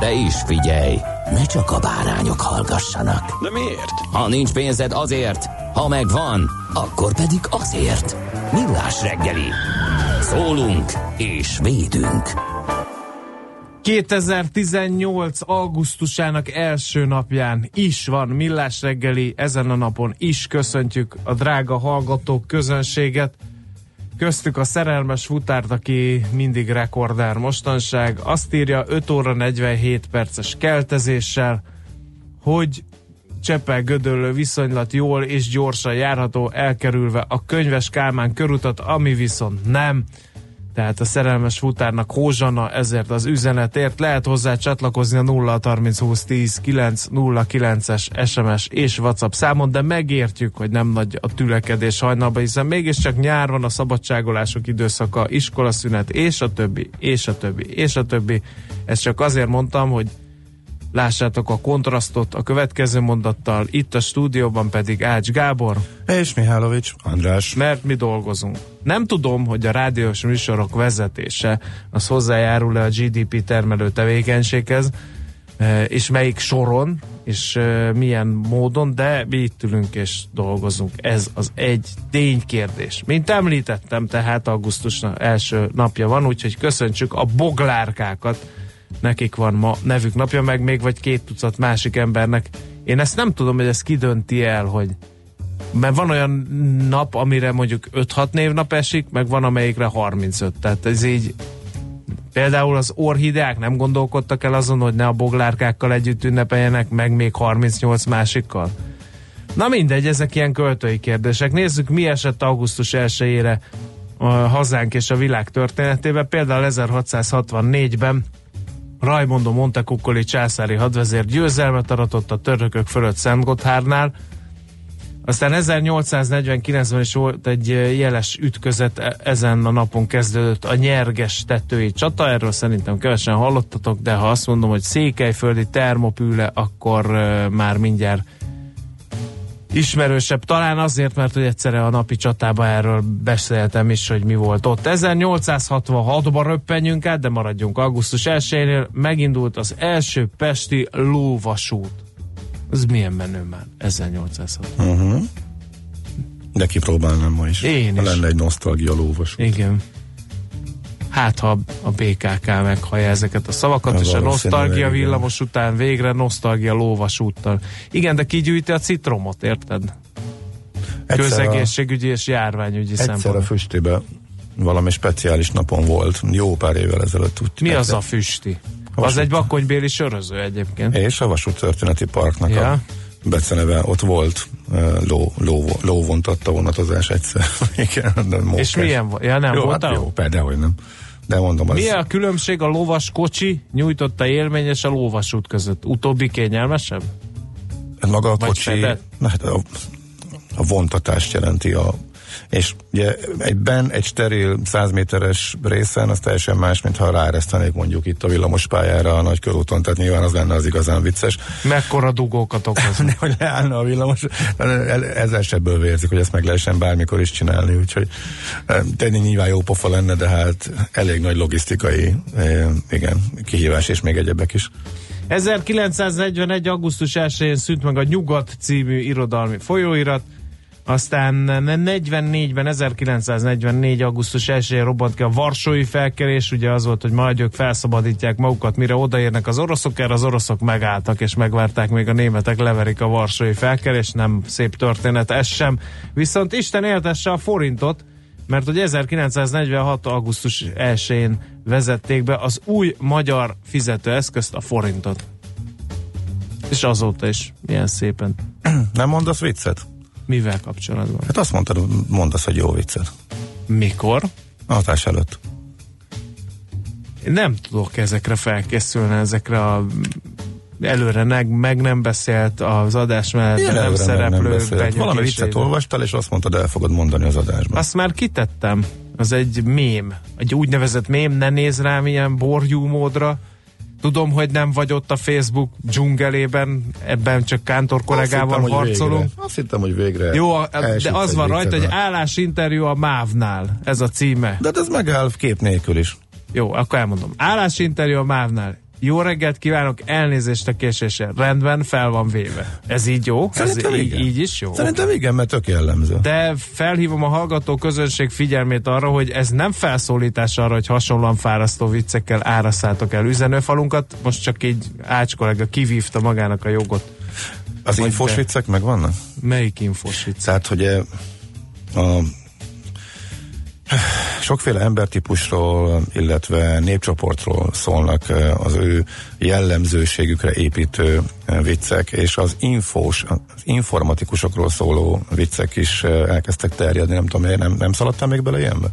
De is figyelj, ne csak a bárányok hallgassanak. De miért? Ha nincs pénzed azért, ha megvan, akkor pedig azért. Millás reggeli. Szólunk és védünk. 2018. augusztusának első napján is van Millás reggeli, ezen a napon is köszöntjük a drága hallgatók közönséget, köztük a szerelmes futárt, aki mindig rekordár mostanság, azt írja 5 óra 47 perces keltezéssel, hogy Csepel Gödöllő viszonylat jól és gyorsan járható, elkerülve a könyves Kálmán körutat, ami viszont nem. Tehát a szerelmes futárnak hózsana ezért az üzenetért. Lehet hozzá csatlakozni a 0 30 20 10 9 09-es SMS és WhatsApp számon, de megértjük, hogy nem nagy a tülekedés hajnalban, hiszen mégiscsak nyár van a szabadságolások időszaka, iskolaszünet, és a többi, és a többi, és a többi. Ezt csak azért mondtam, hogy Lássátok a kontrasztot a következő mondattal, itt a stúdióban pedig Ács Gábor. És Mihálovics András. Mert mi dolgozunk. Nem tudom, hogy a rádiós műsorok vezetése az hozzájárul-e a GDP termelő tevékenységhez, és melyik soron, és milyen módon, de mi itt ülünk és dolgozunk. Ez az egy ténykérdés. Mint említettem, tehát augusztus első napja van, úgyhogy köszöntsük a boglárkákat, nekik van ma nevük napja, meg még vagy két tucat másik embernek. Én ezt nem tudom, hogy ezt kidönti el, hogy mert van olyan nap, amire mondjuk 5-6 névnap esik, meg van amelyikre 35. Tehát ez így például az orhideák nem gondolkodtak el azon, hogy ne a boglárkákkal együtt ünnepeljenek, meg még 38 másikkal. Na mindegy, ezek ilyen költői kérdések. Nézzük, mi esett augusztus 1-ére a hazánk és a világ történetében. Például 1664-ben Rajmondo Montecuccoli császári hadvezér győzelmet aratott a törökök fölött Szent Gotthárnál. Aztán 1849-ben is volt egy jeles ütközet, e- ezen a napon kezdődött a nyerges tetői csata, erről szerintem kevesen hallottatok, de ha azt mondom, hogy székelyföldi termopűle, akkor uh, már mindjárt ismerősebb. Talán azért, mert hogy egyszerre a napi csatában erről beszéltem is, hogy mi volt ott. 1866-ban röppenjünk át, de maradjunk augusztus 1-nél. Megindult az első pesti lóvasút. Ez milyen menő már, 1860. Uh-huh. De kipróbálnám ma is. Én is. lenne egy nosztalgia lóvasút. Igen. Hát, ha a BKK meghallja ezeket a szavakat, Ja, és a nosztalgia igen. villamos után végre nosztalgia lóvasúttal. Igen, de kigyűjti a citromot, érted? Egyszer a, Közegészségügyi és járványügyi egyszer a szempontból. füstébe valami speciális napon volt, jó pár évvel ezelőtt. Úgy, Mi az egyszer. a füsti? Az Vasút. egy bakonybéli söröző egyébként. És a Vasút Történeti Parknak Ja. a beceneve, ott volt ló, ló, lóvontatta vonatozás egyszer. Igen, de mókás. És milyen volt? Ja, nem jó, voltál? hát jó, persze, dehogy nem. De mondom, Mi a különbség a lovas kocsi nyújtotta élmény és a lóvasút között? Utóbbi kényelmesebb? maga a Vagy kocsi, fedett? na, hát a, a vontatást jelenti a és ugye egyben egy steril 100 méteres részen az teljesen más, mint ha ráeresztenék mondjuk itt a villamospályára a nagy körúton, tehát nyilván az lenne az igazán vicces. Mekkora dugókat okoz? De hogy leállna a villamos, ezzel sebből vérzik, hogy ezt meg lehessen bármikor is csinálni, úgyhogy tenni nyilván jó pofa lenne, de hát elég nagy logisztikai igen, kihívás és még egyebek is. 1941. augusztus 1-én szűnt meg a Nyugat című irodalmi folyóirat, Aztán 44-ben, 1944. augusztus 1-én robbant ki a Varsói felkerés, ugye az volt, hogy majd ők felszabadítják magukat, mire odaérnek az oroszok, erre az oroszok megálltak, és megvárták, még a németek leverik a Varsói felkerés, nem szép történet ez sem. Viszont Isten éltesse a forintot, mert hogy 1946. augusztus 1-én vezették be az új magyar fizetőeszközt, a forintot. És azóta is milyen szépen. Nem mondasz viccet? Mivel kapcsolatban? Hát azt mondtad, mondasz egy jó viccet. Mikor? A hatás előtt. Én nem tudok ezekre felkészülni, ezekre a előre meg, meg nem beszélt az adás mellett, Ilyen nem szereplő. nem. Valami viccet olvastál, és azt mondtad, el fogod mondani az adásban. Azt már kitettem. Az egy mém. Egy úgynevezett mém, ne néz rám ilyen borjú módra. Tudom, hogy nem vagy ott a Facebook dzsungelében, ebben csak Kántor kollégával azt hittem, harcolunk. Végre. Azt hittem, hogy végre Jó, a- de az van rajta, hogy állásinterjú a MÁV-nál. Ez a címe. De hát ez megáll kép nélkül is. Jó, akkor elmondom. Állásinterjú a MÁV-nál. Jó reggelt kívánok, elnézést a késésre. Rendben, fel van véve. Ez így jó? Szerintem Ez így, igen. így is jó? Szerintem igen, mert tök jellemző. De felhívom a hallgató közönség figyelmét arra, hogy ez nem felszólítás arra, hogy hasonlóan fárasztó viccekkel áraszátok el üzenőfalunkat. Most csak így Ács kollega kivívta magának a jogot. Az infós viccek megvannak? Melyik infos vicc? Tehát, hogy eh, a sokféle embertípusról, illetve népcsoportról szólnak az ő jellemzőségükre építő viccek, és az infós, az informatikusokról szóló viccek is elkezdtek terjedni, nem tudom, nem, nem szaladtál még bele ilyenbe?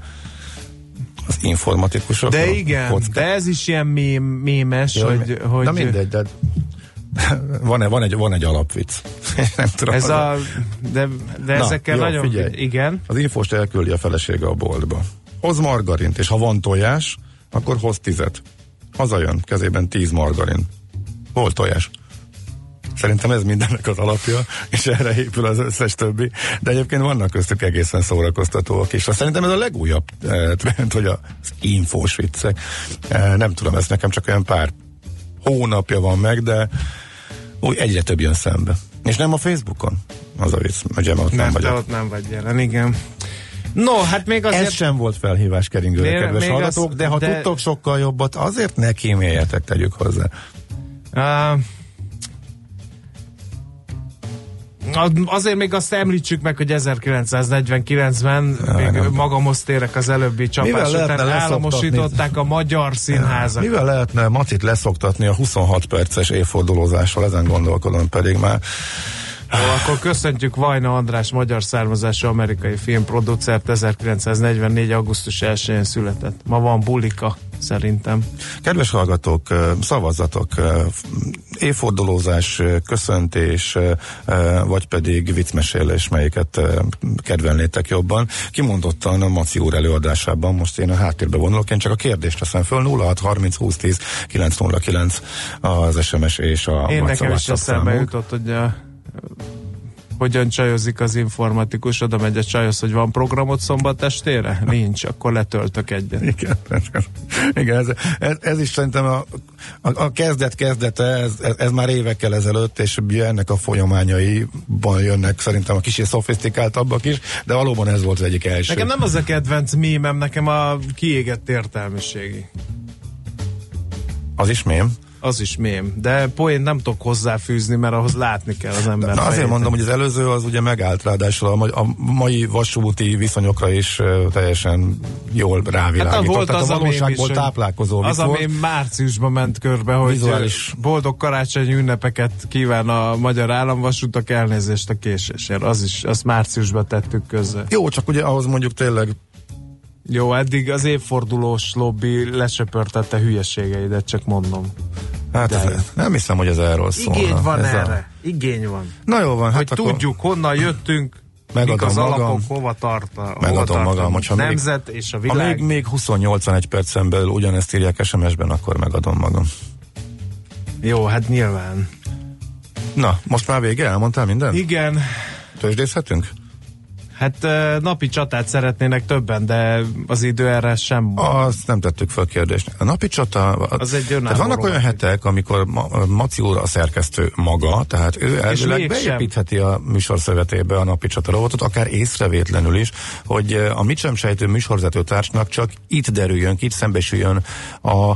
Az informatikusok? De igen, de ez is ilyen mém, mémes, Jó, hogy, hogy Na mindegy, de van, van, egy, van egy alapvicc. nem tudom. ez a, de, de Na, ezekkel jó, nagyon, figyelj. igen. Az infost elküldi a felesége a boltba. Hoz margarint, és ha van tojás, akkor hoz tizet. Hazajön, kezében tíz margarin. Hol tojás? Szerintem ez mindennek az alapja, és erre épül az összes többi. De egyébként vannak köztük egészen szórakoztatóak is. Szerintem ez a legújabb eh, trend, hogy az infós viccek. Eh, nem tudom, ez nekem csak olyan pár hónapja van meg, de úgy egyre több jön szembe. És nem a Facebookon, az a vicc, hogy ott nem, Nem, vagyok. ott nem vagy jelen, igen. No, hát még azért... Ez sem volt felhívás keringőre, kedves hallgatók, az- de ha de- tudtok sokkal jobbat, azért ne kíméljetek, tegyük hozzá. Uh, azért még azt említsük meg, hogy 1949-ben még nem. magamhoz térek az előbbi csapás után államosították a magyar színházak. Mivel lehetne Macit leszoktatni a 26 perces évfordulózással, ezen gondolkodom pedig már. Jó, akkor köszöntjük Vajna András, magyar származású amerikai filmproducert, 1944. augusztus 1-én született. Ma van bulika, szerintem. Kedves hallgatók, szavazzatok, évfordulózás, köszöntés, vagy pedig viccmesélés, melyiket kedvelnétek jobban. Kimondottan a Maci úr előadásában, most én a háttérbe vonulok, én csak a kérdést teszem föl, 06 30 20 10 909 az SMS és a Én nekem is eszembe jutott, hogy a, hogyan csajozik az informatikus, oda megy a csajhoz, hogy van programot szombat estére? Nincs, akkor letöltök egyet. Igen, igen ez, ez, ez is szerintem a, a, a kezdet kezdete, ez, ez, ez már évekkel ezelőtt, és ennek a folyamányaiban jönnek szerintem a kicsit szofisztikáltabbak is, de valóban ez volt az egyik első. Nekem nem az a kedvenc mémem, nekem a kiégett értelmiségi. Az is mém. Az is mém, de poén nem tudok hozzáfűzni, mert ahhoz látni kell az ember. Na azért fejét. mondom, hogy az előző az ugye megállt, ráadásul a, ma- a mai vasúti viszonyokra is teljesen jól rávilágított. Hát volt Tehát az a is, valóságból hogy- táplálkozó Az, volt. ami márciusban ment körbe, hogy Vizuális. boldog karácsonyi ünnepeket kíván a magyar államvasutak elnézést a késésért. Az is, azt márciusban tettük közre. Jó, csak ugye ahhoz mondjuk tényleg Jó, eddig az évfordulós lobby lesöpörtette hülyeségeidet, csak mondom. Hát ez, nem hiszem, hogy ez erről szólna. Igény van ez erre. Igény van. Na jó van, hogy hát akkor tudjuk, honnan jöttünk, Megadom mik az magam. alapok, hova tart a, hova Megadom tart magam, a hogyha még- nemzet és a ha világ. még, még 28 percen belül ugyanezt írják SMS-ben, akkor megadom magam. Jó, hát nyilván. Na, most már vége? Elmondtál minden? Igen, Tőzsdészhetünk? Hát napi csatát szeretnének többen, de az idő erre sem. Azt nem tettük fel kérdést. A napi csata, Az egy tehát vannak olyan hetek, amikor Ma- Maci úr a szerkesztő maga, tehát ő elvileg beépítheti a műsorszövetébe a napi csata rovatot, akár észrevétlenül is, hogy a mit sem sejtő műsorvezető társnak csak itt derüljön ki, itt szembesüljön a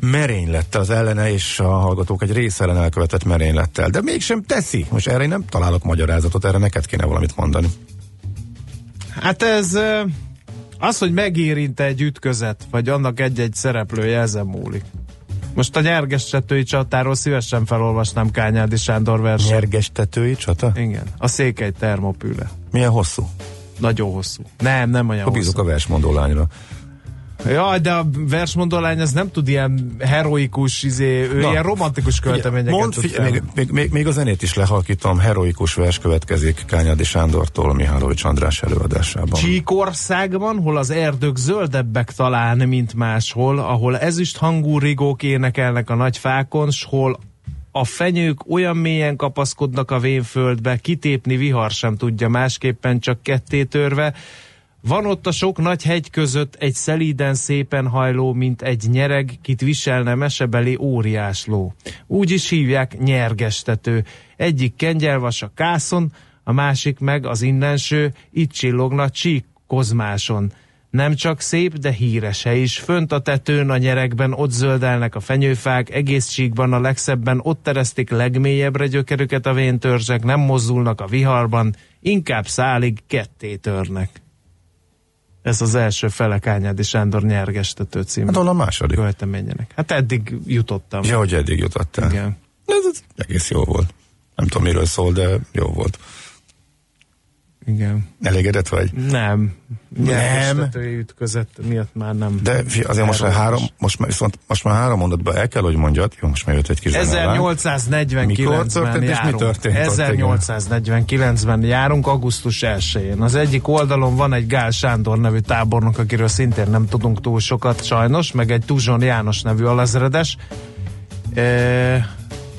merénylettel az ellene, és a hallgatók egy rész ellen elkövetett merénylettel. De mégsem teszi. Most erre én nem találok magyarázatot, erre neked kéne valamit mondani. Hát ez az, hogy megérint egy ütközet, vagy annak egy-egy szereplője, ezen múlik. Most a nyergestetői csatáról szívesen felolvasnám Kányádi Sándor versét. Nyergestetői csata? Igen, a székely termopüle. Milyen hosszú? Nagyon hosszú. Nem, nem olyan Akkor bízok hosszú. a versmondó lányra. Jaj, de a versmondó lány az nem tud ilyen heroikus, izé, ő Na, ilyen romantikus költeményeket Mond, tud figyelj, még, még, még, még a zenét is lehalkítom, heroikus vers következik Kányádi Sándortól Mihálovics András előadásában. Csíkországban, hol az erdők zöldebbek talán, mint máshol, ahol ezüst hangú rigók énekelnek a nagy fákon, s hol a fenyők olyan mélyen kapaszkodnak a vénföldbe, kitépni vihar sem tudja másképpen, csak ketté törve. Van ott a sok nagy hegy között egy szelíden szépen hajló, mint egy nyereg, kit viselne mesebeli óriásló. Úgy is hívják nyergestető. Egyik kengyelvas a kászon, a másik meg az innenső, itt csillogna csík kozmáson. Nem csak szép, de hírese is. Fönt a tetőn, a nyerekben ott zöldelnek a fenyőfák, egész csíkban a legszebben ott teresztik legmélyebbre gyökerüket a véntörzsek, nem mozdulnak a viharban, inkább szálig ketté törnek. Ez az első fele Kányádi Sándor nyergestető című Hát a második? költeményének. Hát eddig jutottam. Ja, hogy eddig jutottál. Igen. Ez, ez egész jó volt. Nem tudom, miről szól, de jó volt. Igen. Elégedett vagy? Nem. Nyergestetői ütközet miatt már nem. De azért most már három, most már, viszont most már három mondatban el kell, hogy mondjad. Jó, most már jött egy kis zene alá. 1849-ben Mikor történt és mi járunk. történt ott, igen? 1849-ben járunk, augusztus 1-én. Az egyik oldalon van egy Gál Sándor nevű tábornok, akiről szintén nem tudunk túl sokat sajnos, meg egy Tuzson János nevű alezredes. E,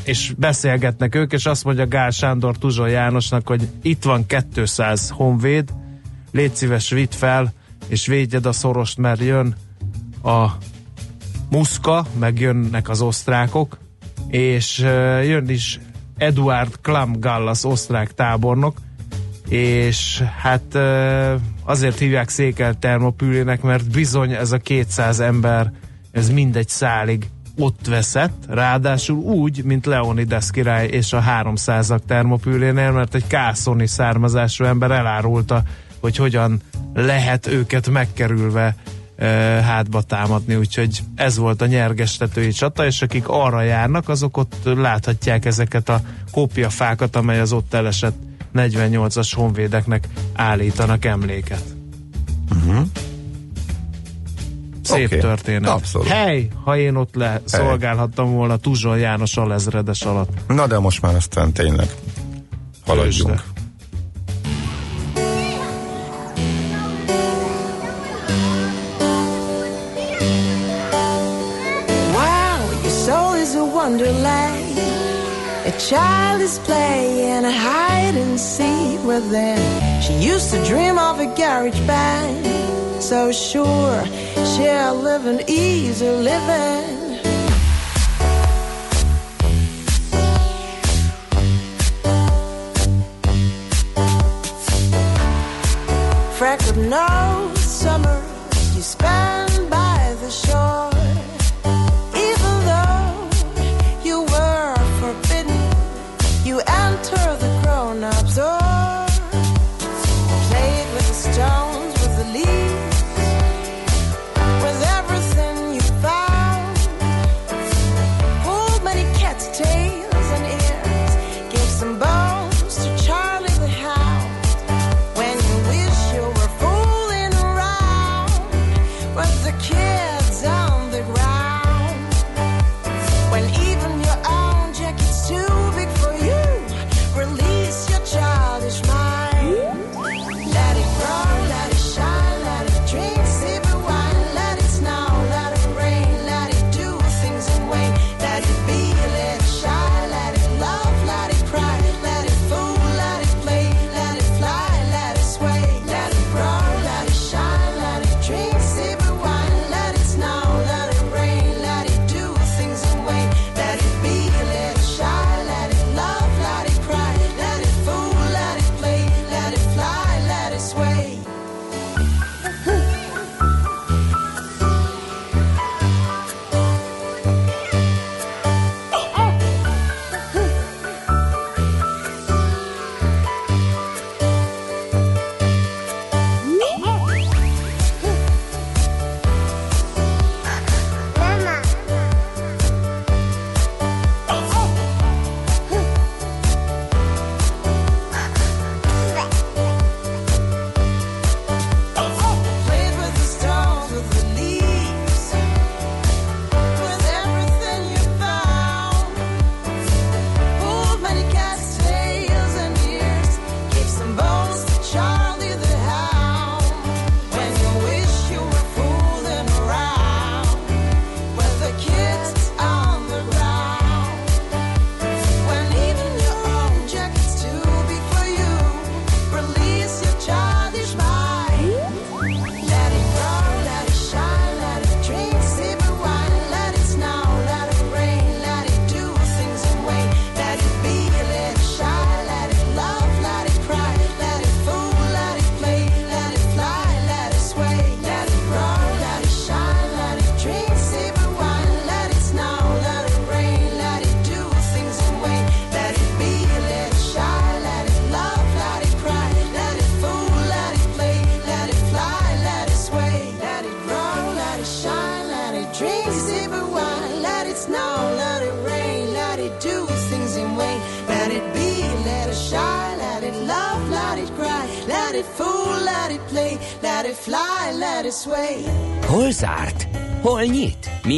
és beszélgetnek ők, és azt mondja Gál Sándor Tuzson Jánosnak, hogy itt van 200 honvéd, légy szíves, vidd fel, és védjed a szorost, mert jön a Muszka, meg jönnek az osztrákok, és jön is Eduard Klamgallas osztrák tábornok, és hát azért hívják székel termopülének, mert bizony ez a 200 ember, ez mindegy szálig ott veszett, ráadásul úgy, mint Leonidas király és a 300-ak termopülénél, mert egy kászoni származású ember elárulta, hogy hogyan lehet őket megkerülve e, hátba támadni, úgyhogy ez volt a nyergestetői csata, és akik arra járnak, azok ott láthatják ezeket a kópiafákat, amely az ott elesett 48-as honvédeknek állítanak emléket. Uh-huh. Szép okay. történet. abszolút. Hely, ha én ott le szolgálhattam volna Tuzson János alezredes alatt. Na de most már aztán tényleg haladjunk. Ősre. Wow, your soul is a wonderland. A child is playing a hide and seek within. She used to dream of a garage band. So sure, she'll live an easy living.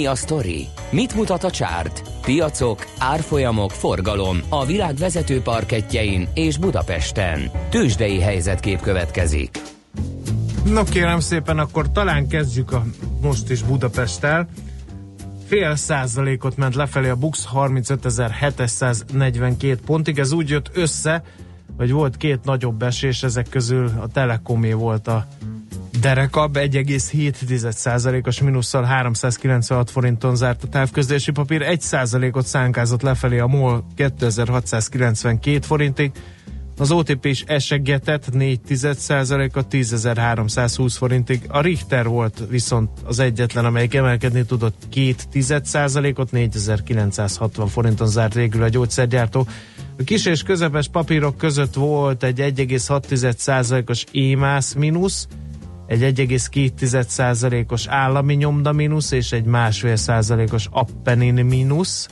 A sztori? Mit mutat a csárt? Piacok, árfolyamok, forgalom a világ vezető parketjein és Budapesten. Tősdei helyzetkép következik. No kérem szépen, akkor talán kezdjük a most is Budapesttel. Fél százalékot ment lefelé a Bux 35.742 pontig. Ez úgy jött össze, hogy volt két nagyobb esés, ezek közül a Telekomé volt a derekab, 1,7%-os mínusszal 396 forinton zárt a távközlési papír, 1%-ot szánkázott lefelé a MOL 2692 forintig, az OTP is esegetett 4 a 10.320 forintig. A Richter volt viszont az egyetlen, amelyik emelkedni tudott 2 ot 4960 forinton zárt végül a gyógyszergyártó. A kis és közepes papírok között volt egy 1,6%-os émász mínusz, egy 1,2%-os állami nyomda mínusz és egy másfél százalékos appenin mínusz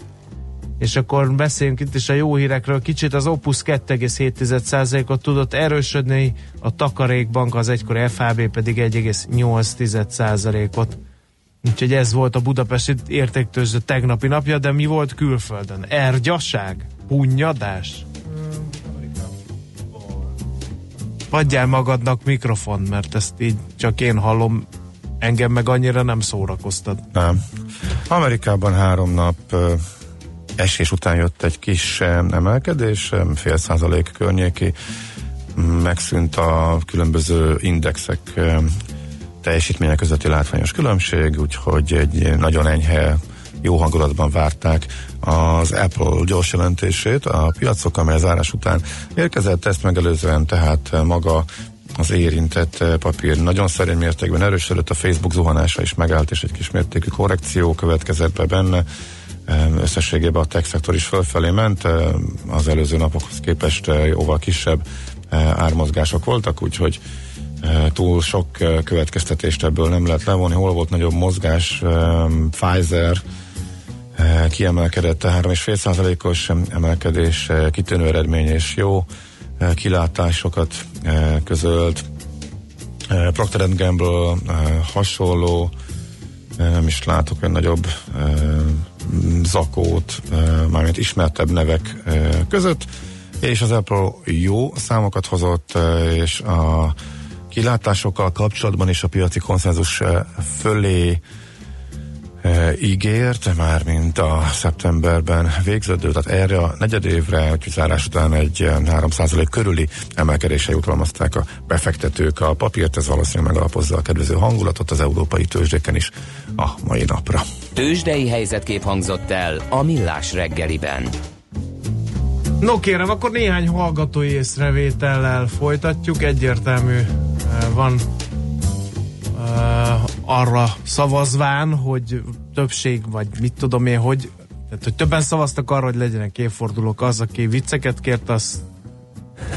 és akkor beszéljünk itt is a jó hírekről. Kicsit az Opus 2,7%-ot tudott erősödni, a Takarékbank, az egykori FHB pedig 1,8%-ot. Úgyhogy ez volt a budapesti értéktőző tegnapi napja, de mi volt külföldön? Ergyaság? Punyadás? Adjál magadnak mikrofon, mert ezt így csak én hallom, engem meg annyira nem szórakoztat. Nem. Amerikában három nap esés után jött egy kis emelkedés, fél százalék környéki, megszűnt a különböző indexek teljesítmények közötti látványos különbség, úgyhogy egy nagyon enyhe jó hangulatban várták az Apple gyors jelentését. A piacok, amely az árás után érkezett, ezt megelőzően tehát maga az érintett papír nagyon szerény mértékben erősödött, a Facebook zuhanása is megállt, és egy kis mértékű korrekció következett be benne összességében a tech szektor is fölfelé ment, az előző napokhoz képest jóval kisebb ármozgások voltak, úgyhogy túl sok következtetést ebből nem lehet levonni. Hol volt nagyobb mozgás? Pfizer kiemelkedett a 3,5%-os emelkedés, kitűnő eredmény és jó kilátásokat közölt. Procter Gamble hasonló, nem is látok egy nagyobb zakót, mármint ismertebb nevek között, és az Apple jó számokat hozott, és a kilátásokkal kapcsolatban is a piaci konszenzus fölé ígért, már mint a szeptemberben végződő, tehát erre a negyedévre, úgyhogy zárás után egy 3% körüli emelkedése jutalmazták a befektetők a papírt, ez valószínűleg megalapozza a kedvező hangulatot az európai tőzsdéken is a mai napra. Tőzsdei helyzetkép hangzott el a Millás reggeliben. No kérem, akkor néhány hallgatói észrevétellel folytatjuk. Egyértelmű van arra szavazván, hogy többség, vagy mit tudom én, hogy tehát, hogy többen szavaztak arra, hogy legyenek évfordulók, az, aki vicceket kért, az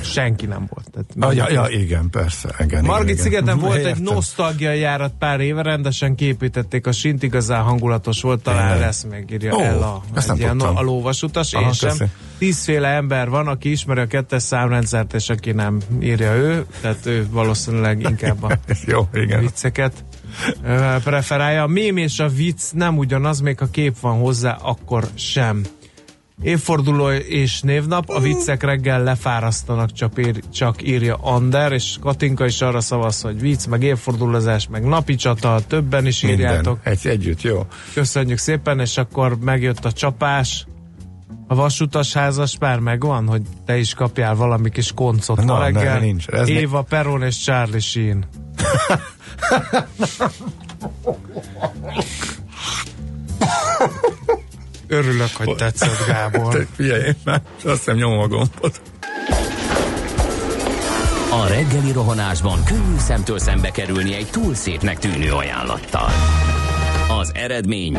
senki nem volt. Tehát ah, ja, ja, igen, persze. Igen, Margit igen, szigeten volt Értem. egy nosztalgia járat pár éve, rendesen képítették a sint, igazán hangulatos volt, talán igen. lesz még írja oh, el a, egy ilyen a lóvasutas, Aha, én sem. Köszi. Tízféle ember van, aki ismeri a kettes számrendszert, és aki nem írja ő, tehát ő valószínűleg inkább a Jó, igen. vicceket preferálja. A mém és a vicc nem ugyanaz, még ha kép van hozzá, akkor sem. Évforduló és névnap, a viccek reggel lefárasztanak, csak, ír, csak írja Ander, és Katinka is arra szavaz, hogy vicc, meg évfordulózás, meg napi csata, többen is Minden. írjátok. Egy, együtt, jó. Köszönjük szépen, és akkor megjött a csapás. A vasutas házas pár megvan, hogy te is kapjál valami kis koncot Na, ma reggel. Ne, nincs. Ez Éva Peron és Charlie Sheen. Örülök, hogy tetszett, Gábor. Figyelj, én már azt hiszem nyomom a gombot. A reggeli rohanásban könnyű szemtől szembe kerülni egy túl szépnek tűnő ajánlattal. Az eredmény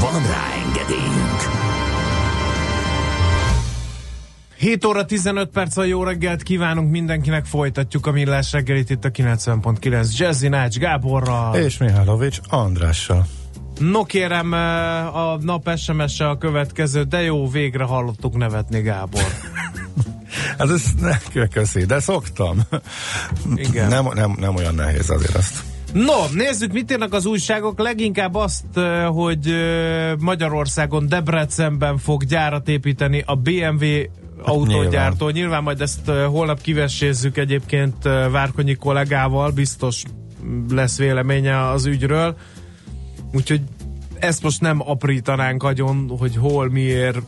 Van rá engedélyünk! 7 óra 15 perc a jó reggelt kívánunk mindenkinek, folytatjuk a millás reggelit itt a 90.9 Jazzy Nács Gáborral. És Mihálovics Andrással. No kérem, eh, a nap SMS-e a következő, de jó, végre hallottuk nevetni Gábor. Hát ez ne, köszi, de szoktam. Igen. Nem, nem, nem olyan nehéz azért ezt. No, nézzük, mit írnak az újságok. Leginkább azt, hogy Magyarországon Debrecenben fog gyárat építeni a BMW autógyártó. Nyilván. Nyilván majd ezt holnap kivessézzük egyébként Várkonyi kollégával, biztos lesz véleménye az ügyről. Úgyhogy ezt most nem aprítanánk agyon, hogy hol, miért,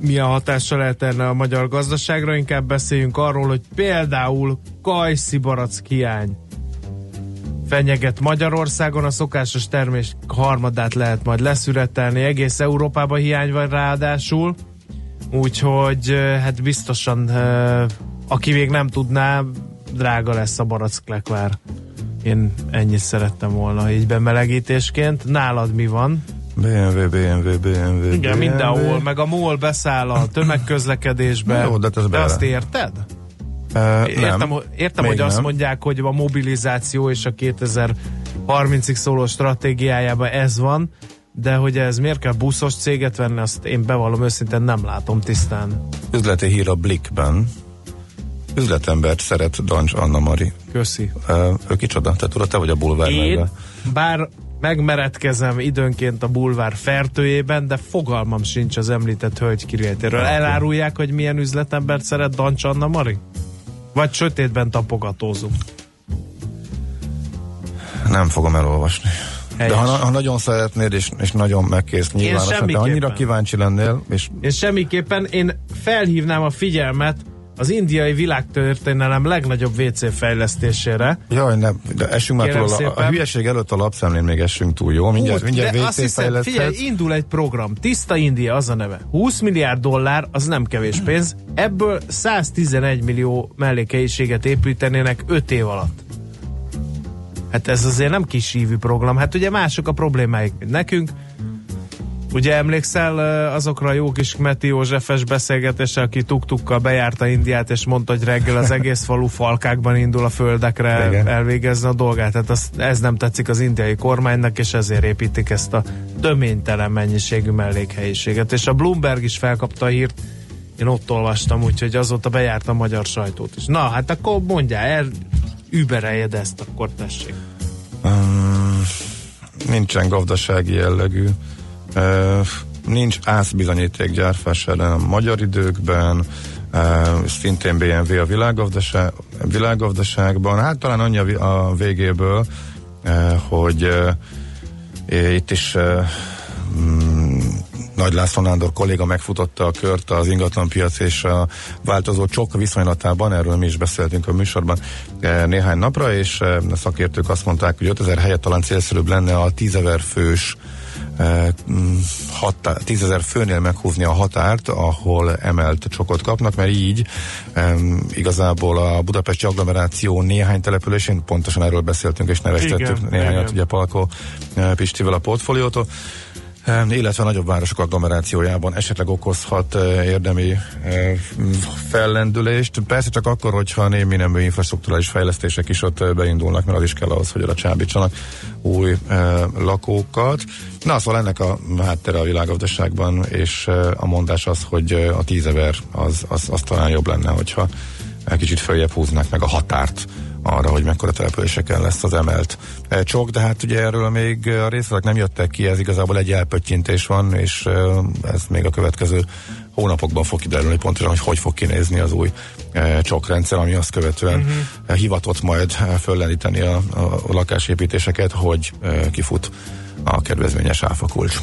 milyen hatással lehet enne a magyar gazdaságra, inkább beszéljünk arról, hogy például kajszi barack hiány fenyeget Magyarországon, a szokásos termés harmadát lehet majd leszüretelni, egész Európában hiány van ráadásul, úgyhogy hát biztosan aki még nem tudná, drága lesz a baracklekvár. Én ennyit szerettem volna így bemelegítésként. Nálad mi van? BMW, BMW, BMW. Igen, BMW. mindenhol, meg a MOL beszáll a tömegközlekedésbe. Jó, de de azt érted? Uh, Értem, nem. értem hogy azt nem. mondják, hogy a mobilizáció és a 2030-ig szóló stratégiájában ez van, de hogy ez miért kell buszos céget venni, azt én bevallom őszintén nem látom tisztán. Üzleti hír a Blickben. Üzletembert szeret Dancs Anna Mari. Köszi. Uh, ő kicsoda? Te tudod, te vagy a bulvár Én, bár megmeredkezem időnként a bulvár fertőjében, de fogalmam sincs az említett hölgy kirétéről. Elárulják, hogy milyen üzletembert szeret Dancs Anna Mari? Vagy sötétben tapogatózunk? Nem fogom elolvasni. Helyes. De ha, ha nagyon szeretnéd, és, és nagyon megkész nyilvánosan, de annyira kíváncsi lennél, és És semmiképpen én felhívnám a figyelmet az indiai világtörténelem legnagyobb WC fejlesztésére. jaj, nem, de essünk már túl, a, a hülyeség előtt a lapszemlén még essünk túl, jó? Mindjárt, Úgy, mindjárt WC hiszem, figyelj, fejleszthetsz. indul egy program, Tiszta India az a neve. 20 milliárd dollár, az nem kevés pénz, ebből 111 millió mellékhelyiséget építenének 5 év alatt. Hát ez azért nem kis hívű program. Hát ugye mások a problémáik, mint nekünk. Ugye emlékszel azokra a jó kis Meti Józsefes beszélgetésre, aki tuk-tukkal bejárta Indiát, és mondta, hogy reggel az egész falu falkákban indul a földekre Igen. elvégezni a dolgát. Tehát az, ez nem tetszik az indiai kormánynak, és ezért építik ezt a töménytelen mennyiségű mellékhelyiséget. És a Bloomberg is felkapta a hírt, én ott olvastam, úgyhogy azóta bejárta a magyar sajtót is. Na, hát akkor mondjál el, übereljed ezt, akkor tessék. Um, nincsen gazdasági jellegű. Uh, nincs ászbizonyíték gyárfásárán a magyar időkben, uh, szintén BMW a világgazdaság, világgazdaságban. Hát talán annyi a a végéből, uh, hogy uh, itt is mm, Nagy László Nándor kolléga megfutotta a kört az ingatlanpiac és a változó csok viszonylatában, erről mi is beszéltünk a műsorban néhány napra, és a szakértők azt mondták, hogy 5000 helyett talán célszerűbb lenne a 10 ezer fős hatá, 10 ezer főnél meghúzni a határt, ahol emelt csokot kapnak, mert így igazából a budapesti agglomeráció néhány településén, pontosan erről beszéltünk és neveztettük Igen, néhányat, igen. ugye Palko Pistivel a portfóliótól, illetve nagyobb városok agglomerációjában esetleg okozhat eh, érdemi eh, fellendülést. Persze csak akkor, hogyha némi nemű infrastruktúrális fejlesztések is ott eh, beindulnak, mert az is kell ahhoz, hogy oda csábítsanak új lakókat. Na, szóval ennek a háttere a világgazdaságban, és a mondás az, hogy a tízever az, az, az talán jobb lenne, hogyha egy kicsit följebb húznák meg a határt arra, hogy mekkora településeken lesz az emelt eh, csok, de hát ugye erről még a részletek nem jöttek ki, ez igazából egy elpöttyintés van, és eh, ez még a következő hónapokban fog kiderülni pontosan, hogy hogy fog kinézni az új eh, csokrendszer, ami azt követően uh-huh. hivatott majd eh, föllendíteni a, a lakásépítéseket, hogy eh, kifut a kedvezményes áfakulcs.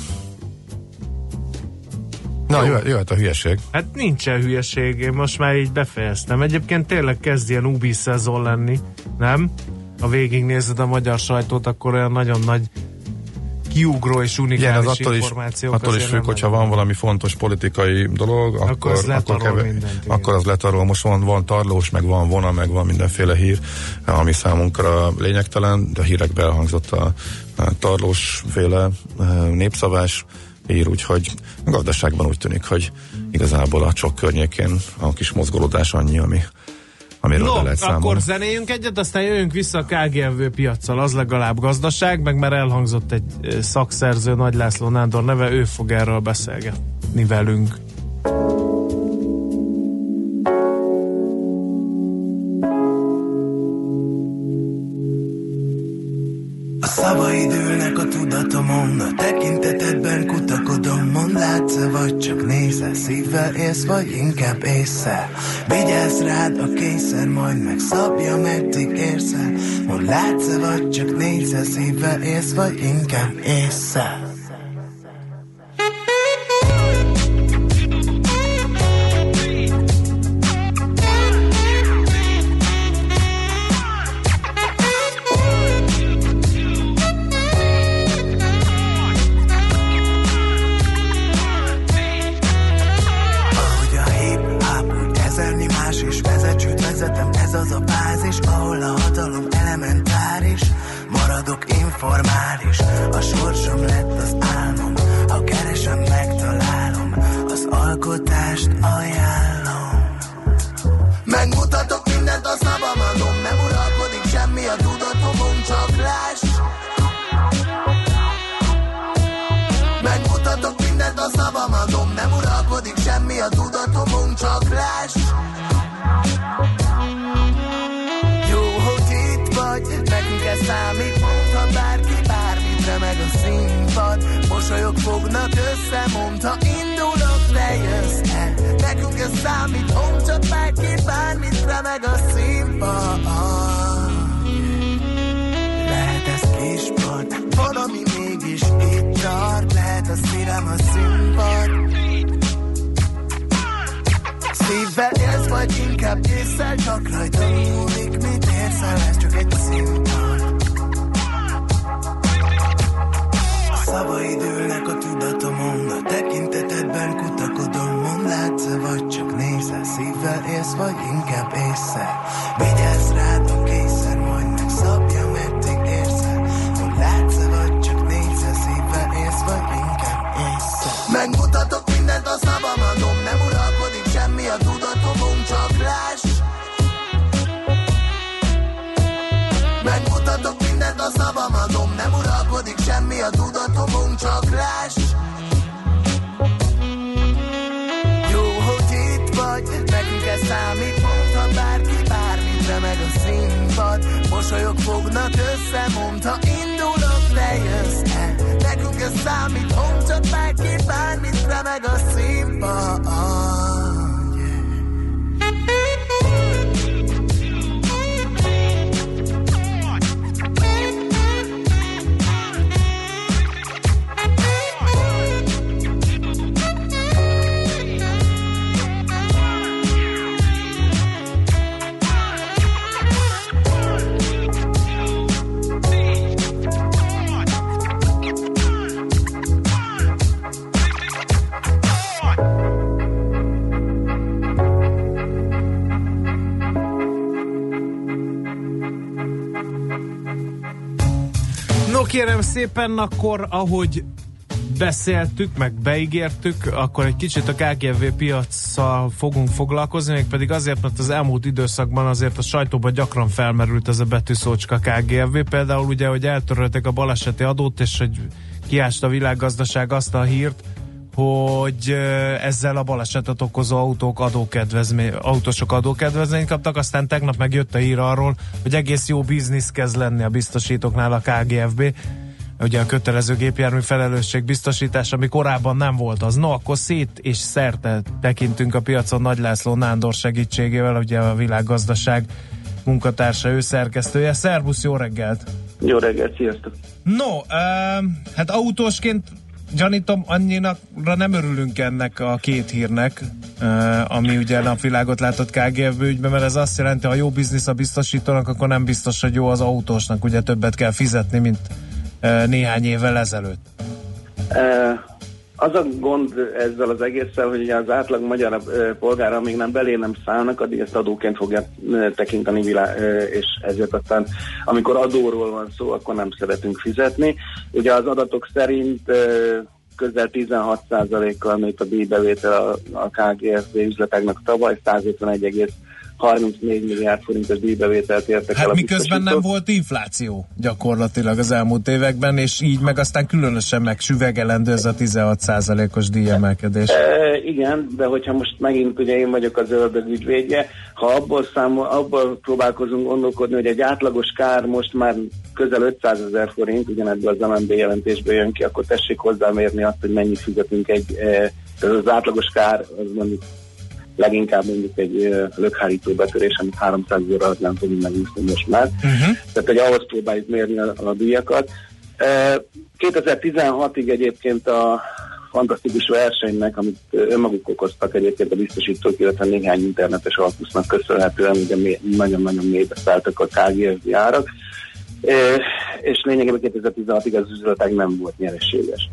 Na, jöhet, jöhet a hülyeség. Hát nincsen hülyeség, én most már így befejeztem. Egyébként tényleg kezd ilyen ubi szezon lenni, nem? Ha végignézed a magyar sajtót, akkor olyan nagyon nagy kiugró és Igen, unikális az attól is, attól is függ, hogyha van valami fontos politikai dolog, Akkor akkor, az letarol akkor, mindent, igen. akkor az letarol. Most van, van tarlós, meg van vona, meg van mindenféle hír, ami számunkra lényegtelen, de a hírekben elhangzott a, a tarlós féle e, népszavás hír, úgyhogy a gazdaságban úgy tűnik, hogy igazából a csok környékén a kis mozgolódás annyi, ami, amiről No, be lehet számolni. akkor zenéljünk egyet, aztán jöjjünk vissza a KGV piaccal, az legalább gazdaság, meg már elhangzott egy ö, szakszerző, Nagy László Nándor neve, ő fog erről beszélgetni velünk. Észre. Vigyázz rád a kényszer, majd megszabja, meddig érsz el. Mond látsz vagy csak nézel, szívvel élsz, vagy inkább észre. Kérem szépen, akkor ahogy beszéltük, meg beígértük, akkor egy kicsit a KGV piacsal fogunk foglalkozni, még pedig azért, mert az elmúlt időszakban azért a sajtóban gyakran felmerült ez a betűszócska KGV, például ugye, hogy eltörölték a baleseti adót, és hogy kiást a világgazdaság azt a hírt, hogy ezzel a balesetet okozó autók adókedvezmény, autósok adókedvezményt kaptak, aztán tegnap meg jött a hír arról, hogy egész jó biznisz kezd lenni a biztosítóknál a KGFB, ugye a kötelező gépjármű felelősség biztosítás, ami korábban nem volt az. No, akkor szét és szerte tekintünk a piacon Nagy László Nándor segítségével, ugye a világgazdaság munkatársa, ő szerkesztője. Szervusz, jó reggelt! Jó reggelt, sziasztok! No, uh, hát autósként gyanítom, annyira nem örülünk ennek a két hírnek, uh, ami ugye napvilágot látott KGFB ügyben, mert ez azt jelenti, ha jó biznisz a biztosítónak, akkor nem biztos, hogy jó az autósnak, ugye többet kell fizetni, mint néhány évvel ezelőtt. Az a gond ezzel az egésszel, hogy az átlag magyar polgára, amíg nem belé nem szállnak, addig ezt adóként fogja tekinteni, és ezért aztán, amikor adóról van szó, akkor nem szeretünk fizetni. Ugye az adatok szerint közel 16%-kal nőtt a díjbevétel a KGSZ üzleteknek tavaly, 151, 34 milliárd forintos díjbevételt értek hát el miközben nem volt infláció gyakorlatilag az elmúlt években, és így meg aztán különösen meg süvegelendő ez a 16%-os díjemelkedés. E, igen, de hogyha most megint ugye én vagyok az ördög ügyvédje, ha abból, számol, abból próbálkozunk gondolkodni, hogy egy átlagos kár most már közel 500 ezer forint, ugyanebből az MNB jelentésből jön ki, akkor tessék hozzámérni azt, hogy mennyit fizetünk egy, e, az átlagos kár, az mondjuk leginkább mondjuk egy lökhárító betörés, amit 300 óra nem tudunk megúszni most már. Uh-huh. Tehát, hogy ahhoz próbáljuk mérni a, a díjakat. Uh, 2016-ig egyébként a fantasztikus versenynek, amit önmaguk okoztak egyébként a biztosítók, illetve néhány internetes alkusznak köszönhetően, ugye nagyon-nagyon mélybe szálltak a KGSD árak, és lényegében 2016-ig az üzletek nem volt nyereséges.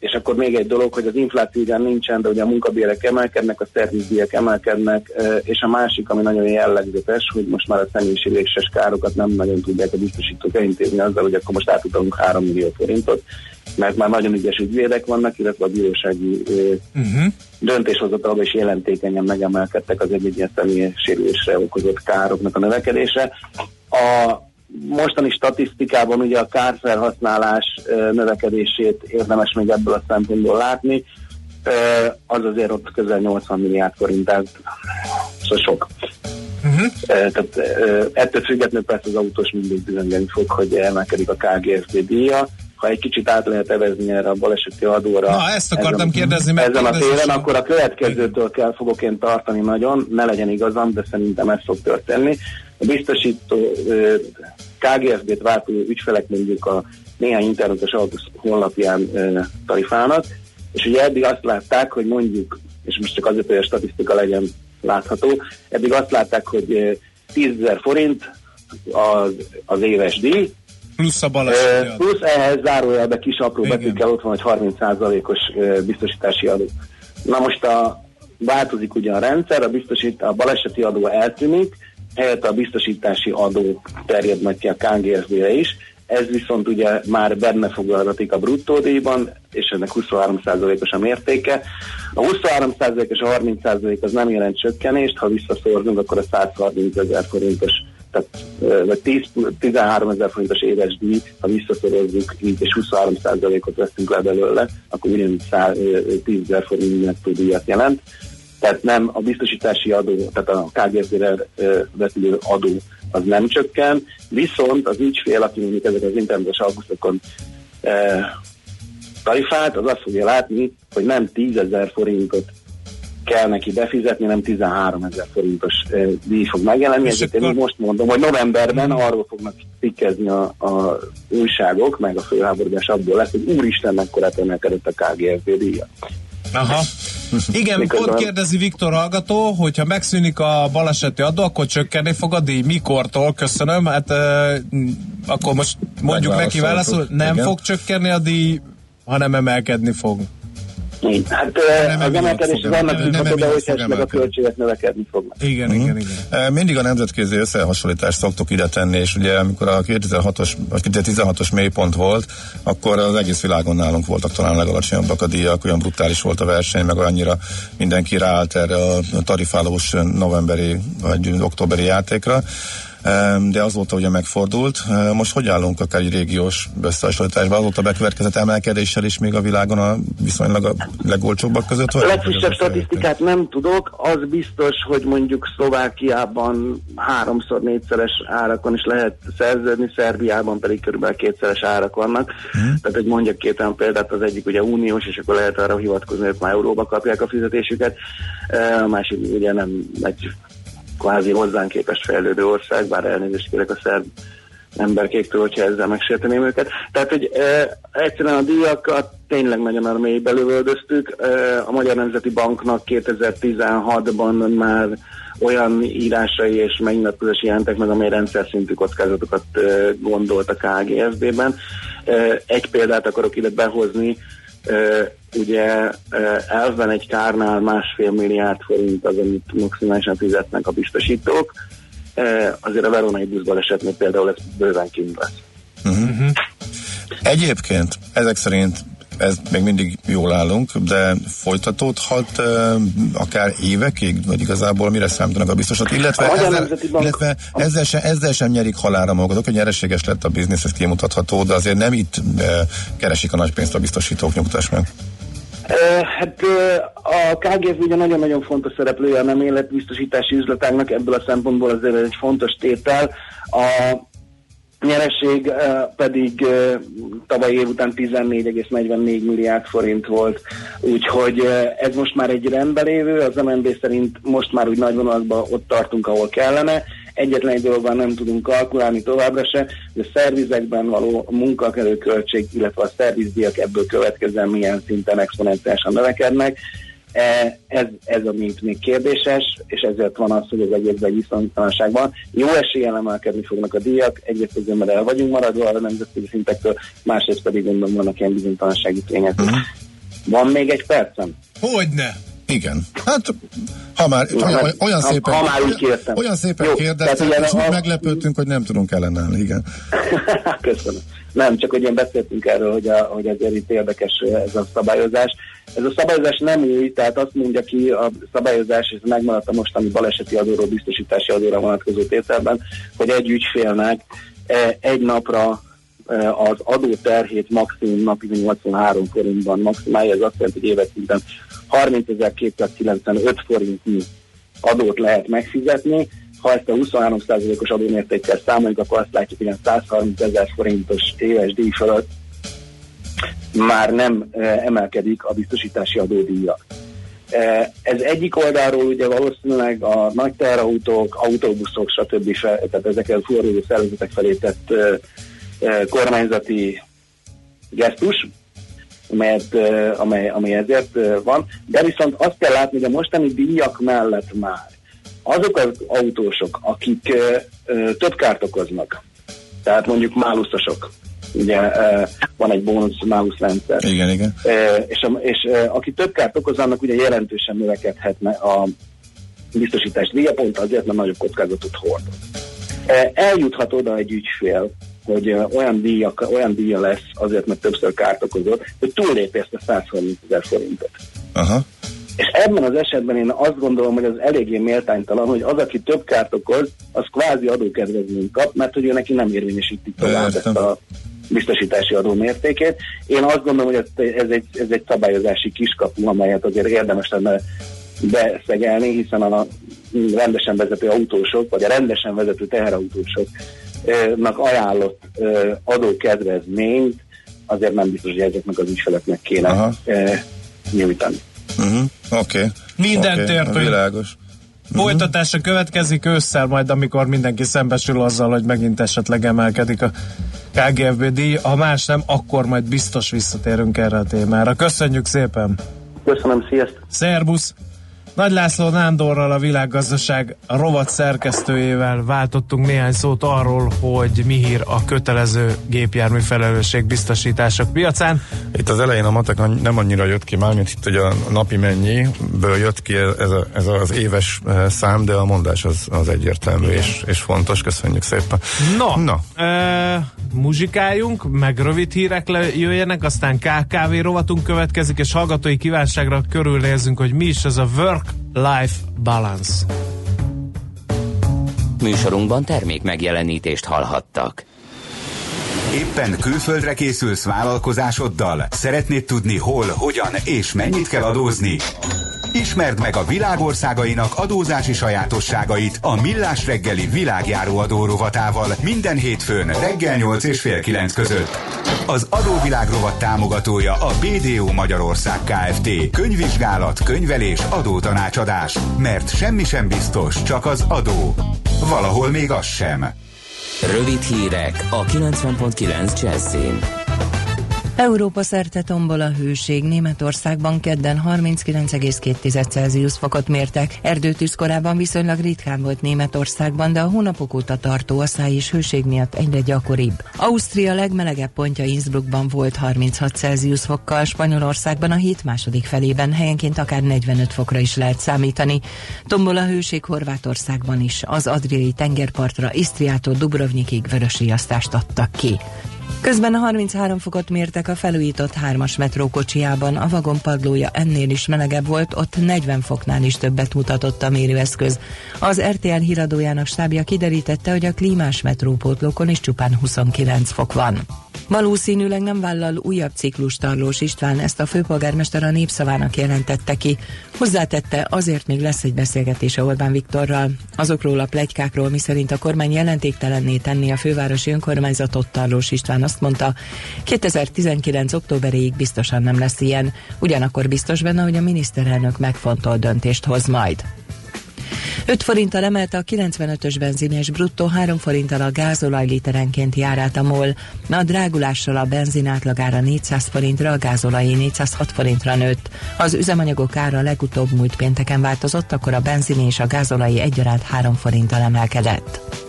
És akkor még egy dolog, hogy az infláció ugyan nincsen, de ugye a munkabérek emelkednek, a szervizdíjak emelkednek, és a másik, ami nagyon jellegzetes, hogy most már a személyiségléses károkat nem nagyon tudják a biztosítók elintézni azzal, hogy akkor most átutalunk 3 millió forintot, mert már nagyon ügyes ügyvédek vannak, illetve a bírósági uh-huh. döntéshozatalban is jelentékenyen megemelkedtek az egyébként személyiségésre okozott károknak a növekedése. A mostani statisztikában ugye a kárfelhasználás növekedését érdemes még ebből a szempontból látni, az azért ott közel 80 milliárd forint, tehát szóval sok. Uh-huh. Tehát ettől függetlenül persze az autós mindig bizonyítani fog, hogy emelkedik a KGSD díja. Ha egy kicsit át lehet evezni erre a baleseti adóra. Na, ezt akartam ezen, kérdezni. Meg ezen a téren, akkor a következőtől kell fogok én tartani nagyon, ne legyen igazam, de szerintem ez fog történni. A biztosító KGSB-t váltó ügyfelek mondjuk a néhány internetes autósz honlapján tarifálnak, és ugye eddig azt látták, hogy mondjuk, és most csak azért, hogy a statisztika legyen látható, eddig azt látták, hogy 10 ezer forint az, az éves díj, Plusz a baleset. Plusz ehhez zárójelbe kis apró betűkkel ott van, hogy 30%-os e, biztosítási adó. Na most a, változik ugye a rendszer, a, biztosít, a baleseti adó eltűnik, helyett a biztosítási adó terjed ki a KGSB-re is, ez viszont ugye már benne foglaltatik a bruttódíjban, és ennek 23%-os a mértéke. A 23% és a 30% az nem jelent csökkenést, ha visszaszorzunk, akkor a 130 ezer forintos tehát, vagy 10, 13 ezer forintos éves díj, ha visszaszorozzuk így, és 23%-ot veszünk le belőle, akkor ugyanúgy 10 ezer forint nettó díjat jelent tehát nem a biztosítási adó, tehát a KGSZ-re vetülő adó az nem csökken, viszont az ügyfél, aki mondjuk ezek az internetes augusztokon e, tarifált, az azt fogja látni, hogy nem 10 ezer forintot kell neki befizetni, nem 13 ezer forintos díj fog megjelenni. Ezért én most mondom, hogy novemberben arról fognak cikkezni a, a újságok, meg a főháborúgás abból lesz, hogy úristen, mekkorát emelkedett a KGSB díja. Aha. Igen, Miközben... pont kérdezi Viktor hallgató, hogyha megszűnik a baleseti adó, akkor csökkenni fog a díj. Mikortól? Köszönöm. Hát uh, akkor most mondjuk neki válaszol, nem Igen. fog csökkenni a díj, hanem emelkedni fog. Hát nem az emelkedés az annak tűnhető, de hogy esetleg a költségek növekedni fognak. Igen, uh-huh. igen, igen. Mindig a nemzetközi összehasonlítást szoktuk ide tenni, és ugye amikor a 2006-os, vagy 2016-os mélypont volt, akkor az egész világon nálunk voltak talán legalacsonyabbak a díjak, olyan brutális volt a verseny, meg annyira mindenki ráállt erre a tarifálós novemberi vagy októberi játékra de azóta ugye megfordult. Most hogy állunk akár egy régiós összehasonlításban? Azóta bekövetkezett emelkedéssel is még a világon a viszonylag a legolcsóbbak között? Vagy? A legfrissebb statisztikát nem tudok, az biztos, hogy mondjuk Szlovákiában háromszor négyszeres árakon is lehet szerződni, Szerbiában pedig körülbelül kétszeres árak vannak. Hmm. Tehát, hogy mondjak két olyan példát, az egyik ugye uniós, és akkor lehet arra hivatkozni, hogy már euróba kapják a fizetésüket. A másik ugye nem egy kvázi hozzánk képest fejlődő ország, bár elnézést kérek a szerb emberkéktől, hogyha ezzel megsérteném őket. Tehát, hogy e, egyszerűen a díjakat tényleg nagyon a mélybe lövöldöztük. E, a Magyar Nemzeti Banknak 2016-ban már olyan írásai és megnyilatkozás jelentek meg, amely rendszer szintű kockázatokat ö, gondolt a KGSB-ben. Ö, egy példát akarok ide behozni, ugye elven egy kárnál másfél milliárd forint az, amit maximálisan fizetnek a biztosítók, azért a veronai buszbalesetnél például ez bőven kint lesz. Egyébként ezek szerint ez még mindig jól állunk, de folytatódhat akár évekig, vagy igazából mire számítanak a biztosat, illetve, A ezzel, Bank- illetve ezzel, sem, ezzel sem nyerik halára magukat, hogy nyereséges lett a biznisz, ez kimutatható, de azért nem itt keresik a nagy pénzt a biztosítók, nyugtass meg. Hát a KGF ugye nagyon-nagyon fontos szereplője a nem életbiztosítási üzletágnak, ebből a szempontból azért egy fontos tétel. A nyereség ö, pedig ö, tavaly év után 14,44 milliárd forint volt, úgyhogy ö, ez most már egy rendben lévő, az MNB szerint most már úgy nagy vonalakban ott tartunk, ahol kellene. Egyetlen egy dologban nem tudunk kalkulálni továbbra se, hogy a szervizekben való munkakerő költség, illetve a szervizdíjak ebből következően milyen szinten exponenciálisan növekednek. E, Ez, ez a mint még kérdéses, és ezért van az, hogy az egészben egy viszonytalanságban jó eséllyel emelkedni fognak a díjak, egyrészt azért, mert el vagyunk maradva a nemzetközi szintektől, másrészt pedig gondolom vannak ilyen bizonytalansági tények. Mhm. Van még egy percem? Hogyne? Igen. Hát, ha már olyan, hát, olyan ha- szépen, ha már úgy kértem. olyan szépen Jó, ugye és úgy a- meglepődtünk, hogy nem tudunk ellenállni, igen. Köszönöm. Nem, csak hogy én beszéltünk erről, hogy, a, hogy azért itt érdekes ez a szabályozás. Ez a szabályozás nem új, tehát azt mondja ki a szabályozás, ez megmaradt a mostani baleseti adóról, biztosítási adóra vonatkozó tételben, hogy egy ügyfélnek eh, egy napra eh, az adó terhét maximum napi 83 forintban maximálja, ez azt jelenti, hogy éves szinten 30.295 forintnyi adót lehet megfizetni. Ha ezt a 23%-os adómértékkel számoljuk, akkor azt látjuk, hogy ilyen 130 ezer forintos éves díj fölött már nem e, emelkedik a biztosítási adódíja. E, ez egyik oldalról ugye valószínűleg a nagy teherautók, autóbuszok, stb. Fel, tehát ezeket forró szervezetek felé tett e, e, kormányzati gesztus, ö, amely, amely ezért van, de viszont azt kell látni, hogy a mostani díjak mellett már azok az autósok, akik több kárt okoznak, tehát mondjuk máluszosok, ugye van egy bónusz málusz rendszer, Igen, igen. És, a, és aki több kárt okoz, annak ugye jelentősen növekedhetne a biztosítás díja, pont azért, mert nagyobb kockázatot hordoz. E, Eljuthat oda egy ügyfél, hogy olyan, díjak, olyan díja lesz azért, mert többször kárt okozott, hogy a 130 ezer forintot. Aha. És ebben az esetben én azt gondolom, hogy az eléggé méltánytalan, hogy az, aki több kárt okoz, az kvázi adókedvezményt kap, mert hogy ő neki nem érvényesítik tovább ezt a biztosítási adó mértékét. Én azt gondolom, hogy ez, ez, egy, ez egy szabályozási kiskapu, amelyet azért érdemes lenne beszegelni, hiszen a rendesen vezető autósok, vagy a rendesen vezető teherautósoknak ajánlott adókedvezményt azért nem biztos, hogy ezeknek az ügyfeleknek kéne Aha. nyújtani. Uh-huh. Oké. Okay. Mindent okay. értünk. Világos. Folytatása következik ősszel majd, amikor mindenki szembesül azzal, hogy megint esetleg emelkedik a KGFB díj. Ha más nem, akkor majd biztos visszatérünk erre a témára. Köszönjük szépen! Köszönöm, sziasztok! Szerbusz! Nagy László Nándorral, a világgazdaság rovat szerkesztőjével váltottunk néhány szót arról, hogy mi hír a kötelező gépjármű felelősség biztosítások piacán. Itt az elején a matek nem annyira jött ki már, mint itt ugye a napi mennyiből jött ki ez, a, ez az éves eh, szám, de a mondás az, az egyértelmű és, és fontos. Köszönjük szépen. No, Na. E, muzsikáljunk, meg rövid hírek jöjjenek, aztán KKV rovatunk következik, és hallgatói kívánságra körülnézünk, hogy mi is ez a work-life balance. Műsorunkban termék megjelenítést hallhattak. Éppen külföldre készülsz vállalkozásoddal? Szeretnéd tudni hol, hogyan és mennyit kell adózni? Ismerd meg a világországainak adózási sajátosságait a Millás reggeli világjáró adó rovatával minden hétfőn reggel 8 és fél 9 között. Az adóvilág rovat támogatója a BDO Magyarország Kft. Könyvvizsgálat, könyvelés, adótanácsadás. Mert semmi sem biztos, csak az adó. Valahol még az sem. Rövid hírek a 90.9 Jazzin. Európa szerte tombol a hőség. Németországban kedden 39,2 Celsius fokot mértek. Erdőtűz korábban viszonylag ritkán volt Németországban, de a hónapok óta tartó asszály és hőség miatt egyre gyakoribb. Ausztria legmelegebb pontja Innsbruckban volt 36 Celsius fokkal, Spanyolországban a hét második felében helyenként akár 45 fokra is lehet számítani. Tombol a hőség Horvátországban is. Az Adriai tengerpartra Isztriától Dubrovnikig vörösriasztást adtak ki. Közben a 33 fokot mértek a felújított 3-as metró a vagon padlója ennél is melegebb volt, ott 40 foknál is többet mutatott a mérőeszköz. Az RTL híradójának stábja kiderítette, hogy a klímás metrópótlókon is csupán 29 fok van. Valószínűleg nem vállal újabb ciklus Tarlós István, ezt a főpolgármester a népszavának jelentette ki. Hozzátette, azért még lesz egy beszélgetése Orbán Viktorral. Azokról a plegykákról, miszerint a kormány jelentéktelenné tenni a fővárosi önkormányzatot Tarlós István azt mondta, 2019. októberéig biztosan nem lesz ilyen. Ugyanakkor biztos benne, hogy a miniszterelnök megfontolt döntést hoz majd. 5 forinttal emelte a 95-ös benzines bruttó 3 forinttal a gázolaj literenként járát a MOL. A drágulással a benzin átlagára 400 forintra, a gázolajé 406 forintra nőtt. Az üzemanyagok ára legutóbb múlt pénteken változott, akkor a benzin és a gázolajé egyaránt 3 forinttal emelkedett.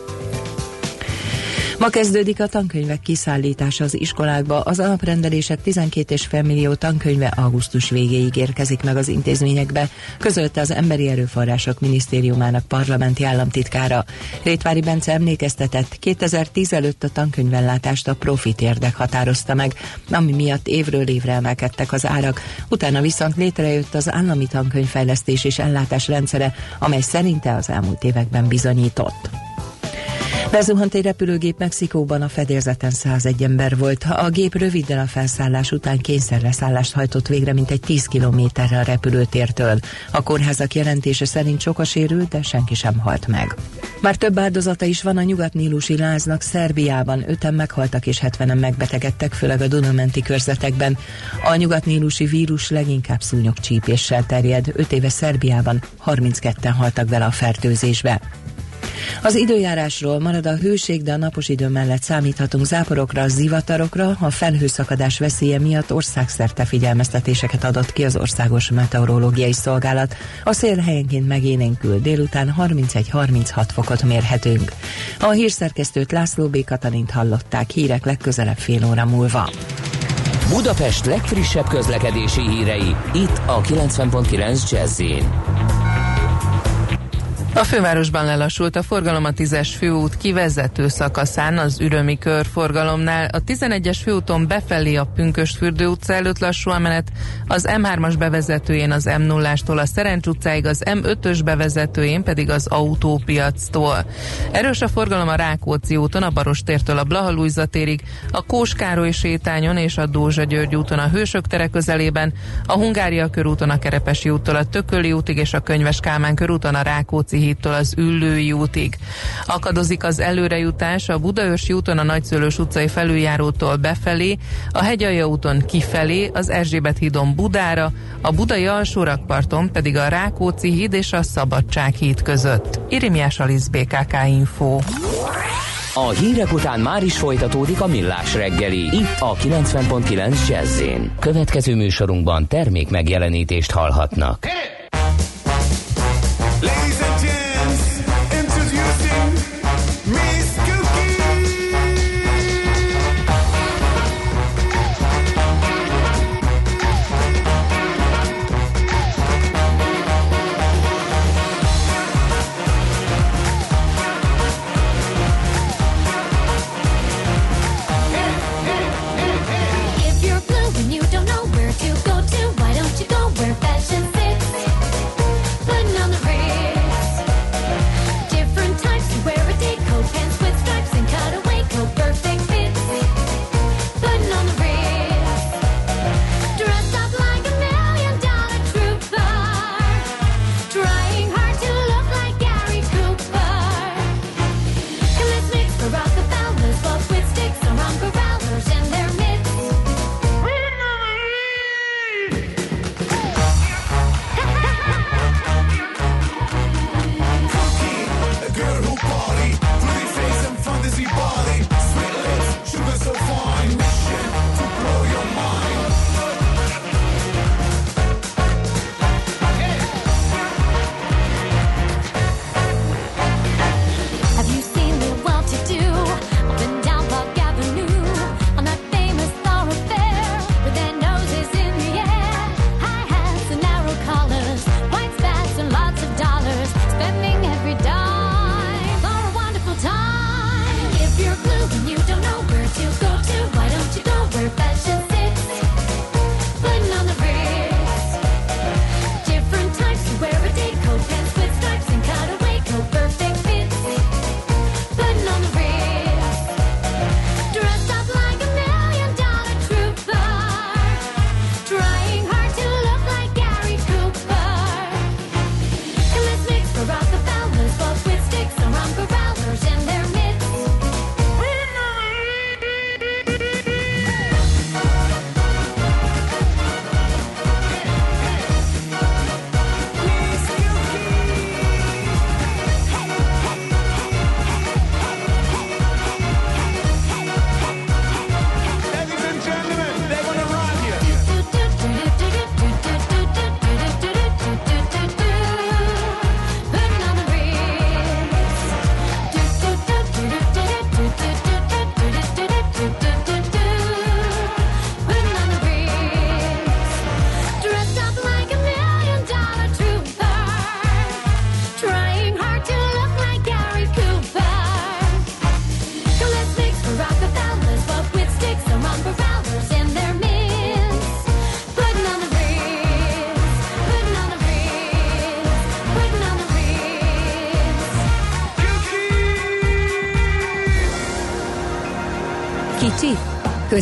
Ma kezdődik a tankönyvek kiszállítása az iskolákba. Az alaprendelések 12,5 millió tankönyve augusztus végéig érkezik meg az intézményekbe, közölte az Emberi Erőforrások Minisztériumának parlamenti államtitkára. Rétvári Bence emlékeztetett, 2010 előtt a tankönyvellátást a profit érdek határozta meg, ami miatt évről évre emelkedtek az árak. Utána viszont létrejött az állami tankönyvfejlesztés és ellátás rendszere, amely szerinte az elmúlt években bizonyított. Bezuhant egy repülőgép Mexikóban, a fedélzeten 101 ember volt. A gép röviddel a felszállás után kényszerleszállást hajtott végre, mint egy 10 kilométerre a repülőtértől. A kórházak jelentése szerint sok a sérült, de senki sem halt meg. Már több áldozata is van a nyugat-nílusi láznak. Szerbiában öten meghaltak és 70-en megbetegedtek, főleg a Dunamenti körzetekben. A nyugat-nílusi vírus leginkább szúnyogcsípéssel terjed. 5 éve Szerbiában 32-en haltak vele a fertőzésbe. Az időjárásról marad a hőség, de a napos idő mellett számíthatunk záporokra, zivatarokra. A felhőszakadás veszélye miatt országszerte figyelmeztetéseket adott ki az Országos Meteorológiai Szolgálat. A szél helyenként megélénkül, délután 31-36 fokot mérhetünk. A hírszerkesztőt László B. Katalint hallották hírek legközelebb fél óra múlva. Budapest legfrissebb közlekedési hírei, itt a 90.9 jazz a fővárosban lelassult a forgalom a 10-es főút kivezető szakaszán az ürömi körforgalomnál. A 11-es főúton befelé a Pünkösfürdő utca előtt lassú a menet, az M3-as bevezetőjén az M0-ástól a Szerencs utcáig, az M5-ös bevezetőjén pedig az autópiactól. Erős a forgalom a Rákóczi úton, a Barostértől a Blahalújza térig, a Kóskároly sétányon és a Dózsa György úton a Hősök tere közelében, a Hungária körúton a Kerepesi úttól a Tököli útig és a Könyves Kálmán körúton a Rákóczi hídtól az Üllői útig. Akadozik az előrejutás a Budaörsi úton a Nagyszőlős utcai felüljárótól befelé, a Hegyalja úton kifelé, az Erzsébet hídon Budára, a Budai alsórakparton pedig a Rákóczi híd és a Szabadság híd között. Irimiás Alisz BKK Info. A hírek után már is folytatódik a millás reggeli, itt a 90.9 jazz Következő műsorunkban termék megjelenítést hallhatnak. If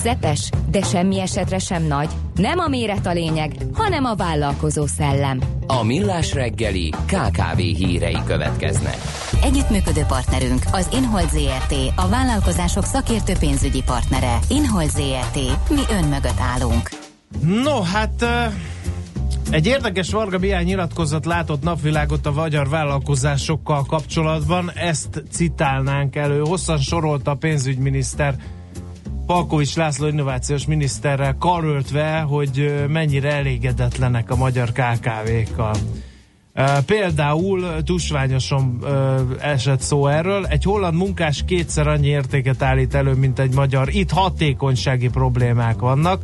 Közepes, de semmi esetre sem nagy. Nem a méret a lényeg, hanem a vállalkozó szellem. A Millás reggeli KKV hírei következnek. Együttműködő partnerünk az Inhold ZRT, a vállalkozások szakértő pénzügyi partnere. Inhold ZRT, mi ön mögött állunk. No, hát egy érdekes Varga Mihály nyilatkozat látott napvilágot a magyar vállalkozásokkal kapcsolatban, ezt citálnánk elő. Hosszan sorolta a pénzügyminiszter Palkovics László innovációs miniszterrel karöltve, hogy mennyire elégedetlenek a magyar KKV-kkal. Például tusványosan esett szó erről. Egy holland munkás kétszer annyi értéket állít elő, mint egy magyar. Itt hatékonysági problémák vannak,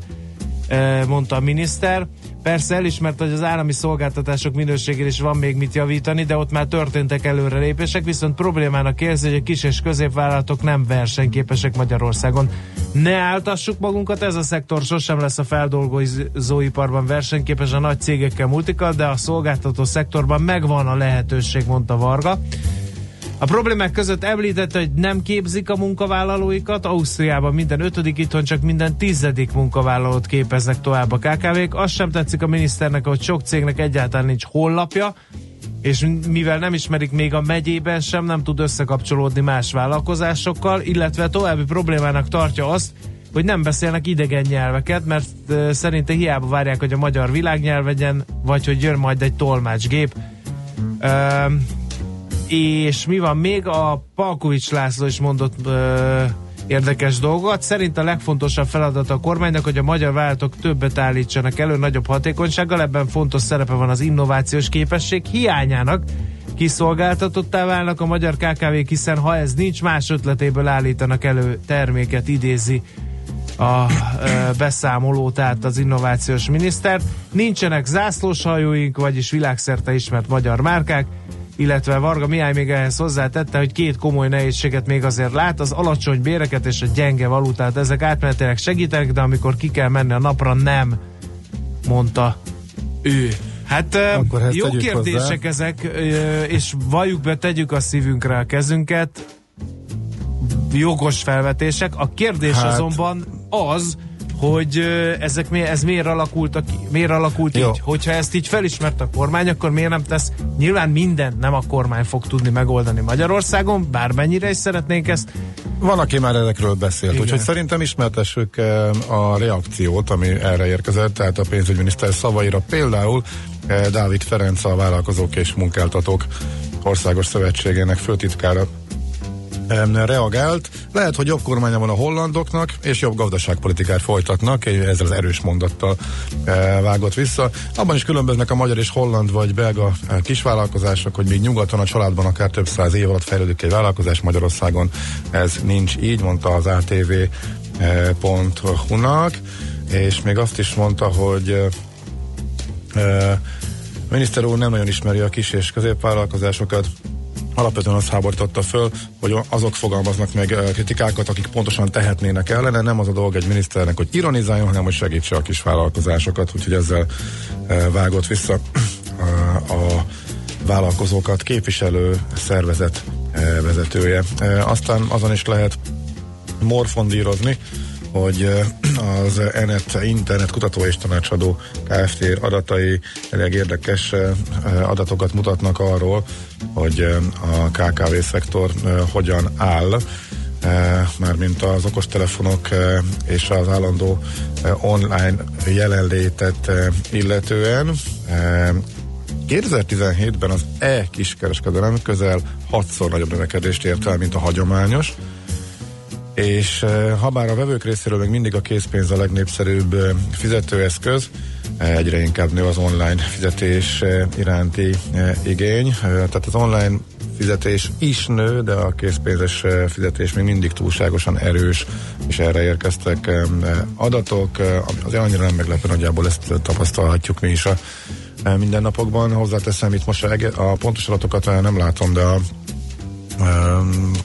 mondta a miniszter. Persze elismert, hogy az állami szolgáltatások minőségén is van még mit javítani, de ott már történtek előrelépések, viszont problémának érzi, hogy a kis és középvállalatok nem versenyképesek Magyarországon. Ne áltassuk magunkat, ez a szektor sosem lesz a feldolgozóiparban versenyképes a nagy cégekkel, multikkal, de a szolgáltató szektorban megvan a lehetőség, mondta Varga. A problémák között említette, hogy nem képzik a munkavállalóikat, Ausztriában minden ötödik, itthon csak minden tizedik munkavállalót képeznek tovább a KKV-k. Azt sem tetszik a miniszternek, hogy sok cégnek egyáltalán nincs hollapja, és mivel nem ismerik még a megyében sem, nem tud összekapcsolódni más vállalkozásokkal, illetve további problémának tartja azt, hogy nem beszélnek idegen nyelveket, mert szerinte hiába várják, hogy a magyar világnyelv legyen, vagy hogy jön majd egy tolmácsgép. Uh, és mi van még? A Palkovics László is mondott ö, érdekes dolgot. Szerint a legfontosabb feladat a kormánynak, hogy a magyar vállalatok többet állítsanak elő, nagyobb hatékonysággal. Ebben fontos szerepe van az innovációs képesség hiányának. Kiszolgáltatottá válnak a magyar KKV-k, hiszen ha ez nincs, más ötletéből állítanak elő terméket, idézi a e, beszámoló, tehát az innovációs miniszter. Nincsenek zászlóshajóink, vagyis világszerte ismert magyar márkák, illetve Varga Mihály még ehhez hozzátette, hogy két komoly nehézséget még azért lát, az alacsony béreket és a gyenge valutát. Ezek átmenetileg segítenek, de amikor ki kell menni a napra, nem, mondta ő. Hát Akkor jó kérdések hozzá. ezek, és valljuk be, tegyük a szívünkre a kezünket, jogos felvetések. A kérdés hát. azonban az, hogy ezek mi, ez miért alakult, miért alakult így. Hogyha ezt így felismert a kormány, akkor miért nem tesz? Nyilván minden nem a kormány fog tudni megoldani Magyarországon, bármennyire is szeretnénk ezt. Van, aki már ezekről beszélt, Igen. úgyhogy szerintem ismertessük a reakciót, ami erre érkezett, tehát a pénzügyminiszter szavaira például Dávid Ferenc, a Vállalkozók és Munkáltatók Országos Szövetségének főtitkára reagált. Lehet, hogy jobb kormánya van a hollandoknak, és jobb gazdaságpolitikát folytatnak, ezzel az erős mondattal e, vágott vissza. Abban is különböznek a magyar és holland vagy belga e, kisvállalkozások, hogy még nyugaton a családban akár több száz év alatt fejlődik egy vállalkozás, Magyarországon ez nincs így, mondta az ATV.hu-nak, e, és még azt is mondta, hogy a miniszter úr nem nagyon ismeri a kis és középvállalkozásokat, alapvetően azt háborította föl, hogy azok fogalmaznak meg kritikákat, akik pontosan tehetnének ellene. Nem az a dolog egy miniszternek, hogy ironizáljon, hanem hogy segítse a kis vállalkozásokat, úgyhogy ezzel vágott vissza a vállalkozókat képviselő szervezet vezetője. Aztán azon is lehet morfondírozni, hogy az ENET Internet Kutató és Tanácsadó Kft. adatai elég érdekes adatokat mutatnak arról, hogy a KKV szektor hogyan áll, mármint az okostelefonok és az állandó online jelenlétet illetően. 2017-ben az e-kiskereskedelem közel 6-szor nagyobb növekedést ért el, mint a hagyományos, és ha bár a vevők részéről még mindig a készpénz a legnépszerűbb fizetőeszköz, egyre inkább nő az online fizetés iránti igény. Tehát az online fizetés is nő, de a készpénzes fizetés még mindig túlságosan erős, és erre érkeztek adatok. Azért annyira nem meglepő, nagyjából ezt tapasztalhatjuk mi is a mindennapokban. Hozzáteszem, itt most a pontos adatokat nem látom, de a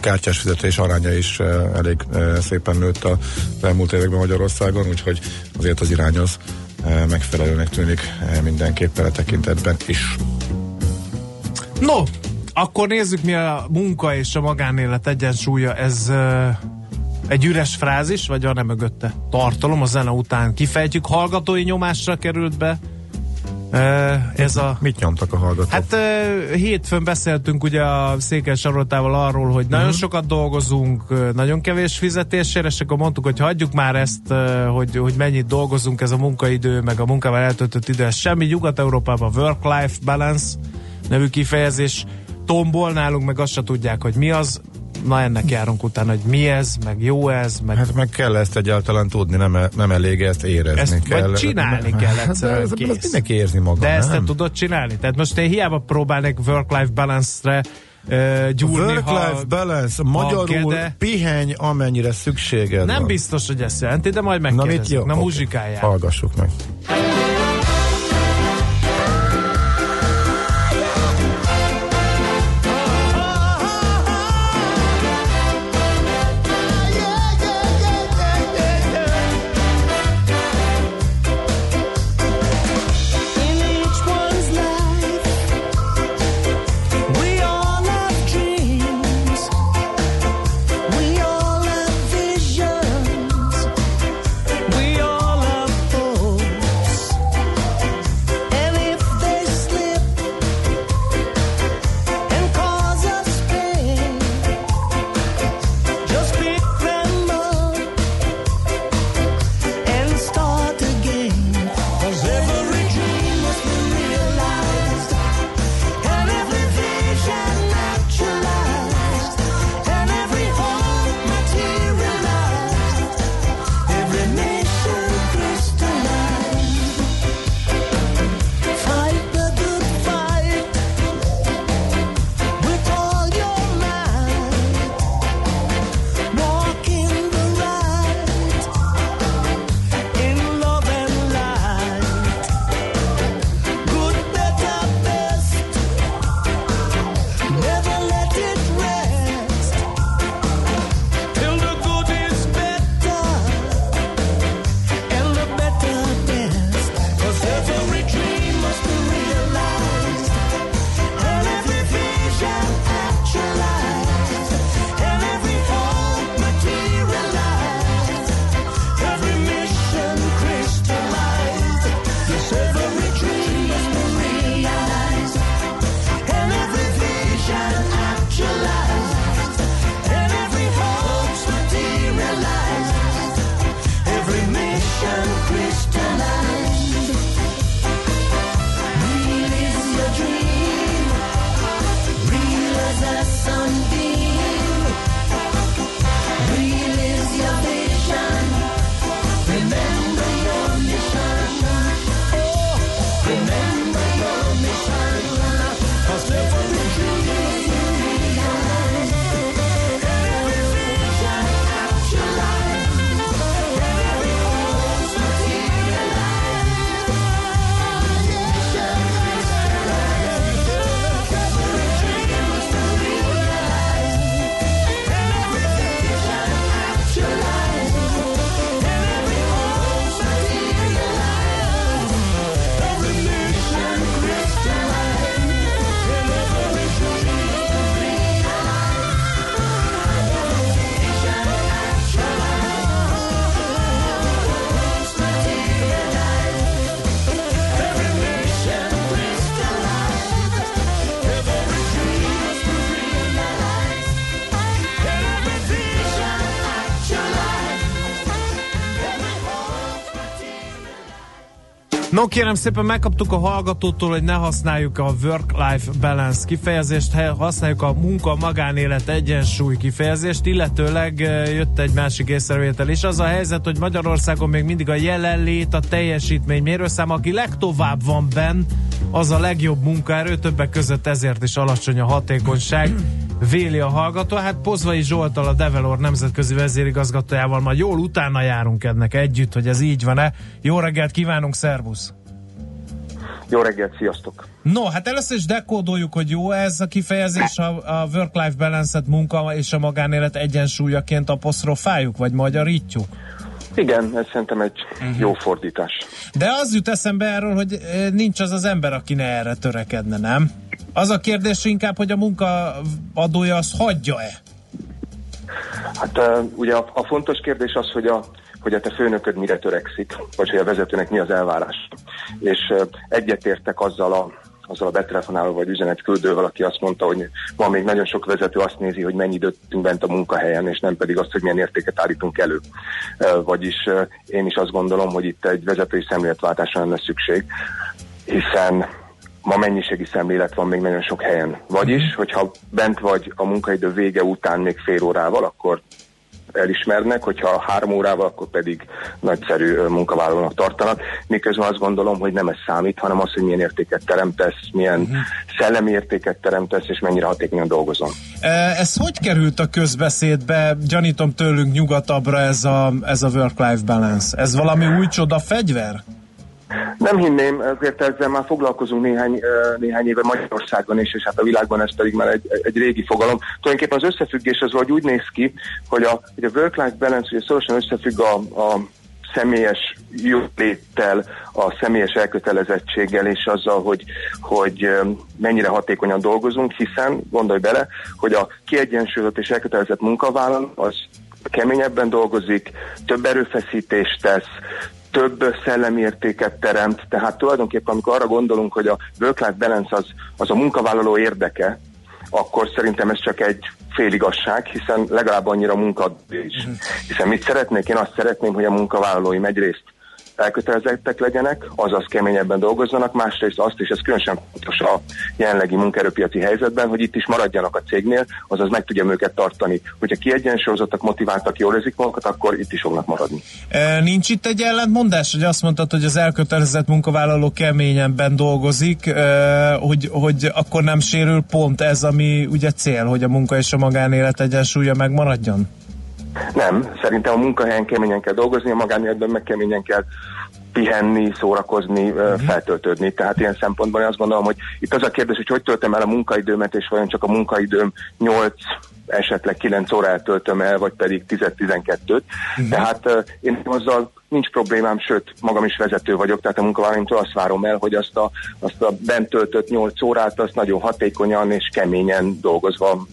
kártyás fizetés aránya is elég szépen nőtt a elmúlt években Magyarországon, úgyhogy azért az irány az megfelelőnek tűnik mindenképpen a tekintetben is. No, akkor nézzük mi a munka és a magánélet egyensúlya. Ez egy üres frázis, vagy van-e mögötte tartalom, a zene után kifejtjük, hallgatói nyomásra került be ez a... Mit nyomtak a hallgatók? Hát hétfőn beszéltünk ugye a Székely Saroltával arról, hogy nagyon Mhm. sokat dolgozunk, nagyon kevés fizetésére, és akkor mondtuk, hogy hagyjuk már ezt, hogy, hogy mennyit dolgozunk, ez a munkaidő, meg a munkával eltöltött idő, ez semmi. Nyugat-Európában work-life balance nevű kifejezés tombol, nálunk meg azt se tudják, hogy mi az. Na ennek járunk utána, hogy mi ez, meg jó ez, meg Hát meg kell ezt egyáltalán tudni, nem, e- nem elég ezt érezni ezt kell. vagy csinálni kell Hát, egyszerűen, de kész. mindenki érzi maga, De ezt te nem? tudod csinálni? Tehát most én hiába próbálnék work-life balance-re uh, gyúrni, Work-life ha, balance, magyarul pihenj, amennyire szükséged nem van. biztos, hogy ezt jelenti, de majd Na mit jó? megkérdezzük. Na, Oké. muzsikáljál. Hallgassuk meg. No kérem szépen, megkaptuk a hallgatótól, hogy ne használjuk a work-life balance kifejezést, használjuk a munka-magánélet egyensúly kifejezést, illetőleg jött egy másik észrevétel is. Az a helyzet, hogy Magyarországon még mindig a jelenlét, a teljesítmény mérőszám, aki legtovább van benn, az a legjobb munkaerő, többek között ezért is alacsony a hatékonyság. Véli a hallgató, hát Pozvai Zsoltal, a Develor nemzetközi vezérigazgatójával majd jól utána járunk ennek együtt, hogy ez így van-e. Jó reggelt kívánunk, szervusz! Jó reggelt, sziasztok! No, hát először is dekódoljuk, hogy jó ez a kifejezés, a, a work-life balance-et munka és a magánélet egyensúlyaként apostrofáljuk, vagy magyarítjuk? Igen, ez szerintem egy Mhm. jó fordítás. De az jut eszembe erről, hogy eh, nincs az az ember, aki ne erre törekedne, nem? Az a kérdés inkább, hogy a munkaadója azt hagyja-e? Hát ugye a, a fontos kérdés az, hogy a, hogy a te főnököd mire törekszik, vagy hogy a vezetőnek mi az elvárás. És egyetértek azzal a azzal a betelefonáló vagy üzenetküldővel, aki azt mondta, hogy ma még nagyon sok vezető azt nézi, hogy mennyi időt bent a munkahelyen, és nem pedig azt, hogy milyen értéket állítunk elő. Vagyis én is azt gondolom, hogy itt egy vezetői szemléletváltásra lenne szükség, hiszen ma mennyiségi szemlélet van még nagyon sok helyen. Vagyis, hogyha bent vagy a munkaidő vége után még fél órával, akkor elismernek, hogyha három órával, akkor pedig nagyszerű munkavállalónak tartanak. Miközben azt gondolom, hogy nem ez számít, hanem az, hogy milyen értéket teremtesz, milyen uh-huh. szellemi értéket teremtesz, és mennyire hatékonyan dolgozom. Ez hogy került a közbeszédbe? Gyanítom tőlünk nyugatabbra ez a, ez a work-life balance. Ez valami új csoda fegyver? Nem hinném, ezért ezzel már foglalkozunk néhány, néhány éve Magyarországon is, és hát a világban ez pedig már egy, egy régi fogalom. Tulajdonképpen az összefüggés az vagy úgy néz ki, hogy a, hogy a work-life balance ugye szorosan összefügg a, a személyes jóléttel, a személyes elkötelezettséggel és azzal, hogy, hogy mennyire hatékonyan dolgozunk, hiszen gondolj bele, hogy a kiegyensúlyozott és elkötelezett munkavállaló az keményebben dolgozik, több erőfeszítést tesz, több szellemi értéket teremt, tehát tulajdonképpen amikor arra gondolunk, hogy a work-life balance az, az a munkavállaló érdeke, akkor szerintem ez csak egy féligasság, hiszen legalább annyira munka is. Hiszen mit szeretnék? Én azt szeretném, hogy a munkavállalóim egyrészt elkötelezettek legyenek, azaz keményebben dolgozzanak, másrészt azt, és ez különösen fontos a jelenlegi munkaerőpiaci helyzetben, hogy itt is maradjanak a cégnél, azaz meg tudjam őket tartani. Hogyha kiegyensúlyozottak, motiváltak, jól érzik magukat, akkor itt is fognak maradni. E, nincs itt egy ellentmondás, hogy azt mondtad, hogy az elkötelezett munkavállaló keményebben dolgozik, e, hogy, hogy akkor nem sérül pont ez, ami ugye cél, hogy a munka és a magánélet egyensúlya megmaradjon? Nem, szerintem a munkahelyen keményen kell dolgozni, a magánéletben meg keményen kell pihenni, szórakozni, uh-huh. feltöltődni. Tehát ilyen szempontból én azt gondolom, hogy itt az a kérdés, hogy hogy töltöm el a munkaidőmet, és vajon csak a munkaidőm 8 esetleg 9 órát töltöm el, vagy pedig 10-12-t. Uh-huh. Tehát uh, én azzal nincs problémám, sőt, magam is vezető vagyok, tehát a munkavállalóimtól azt várom el, hogy azt a, azt a bent töltött 8 órát, azt nagyon hatékonyan és keményen dolgozva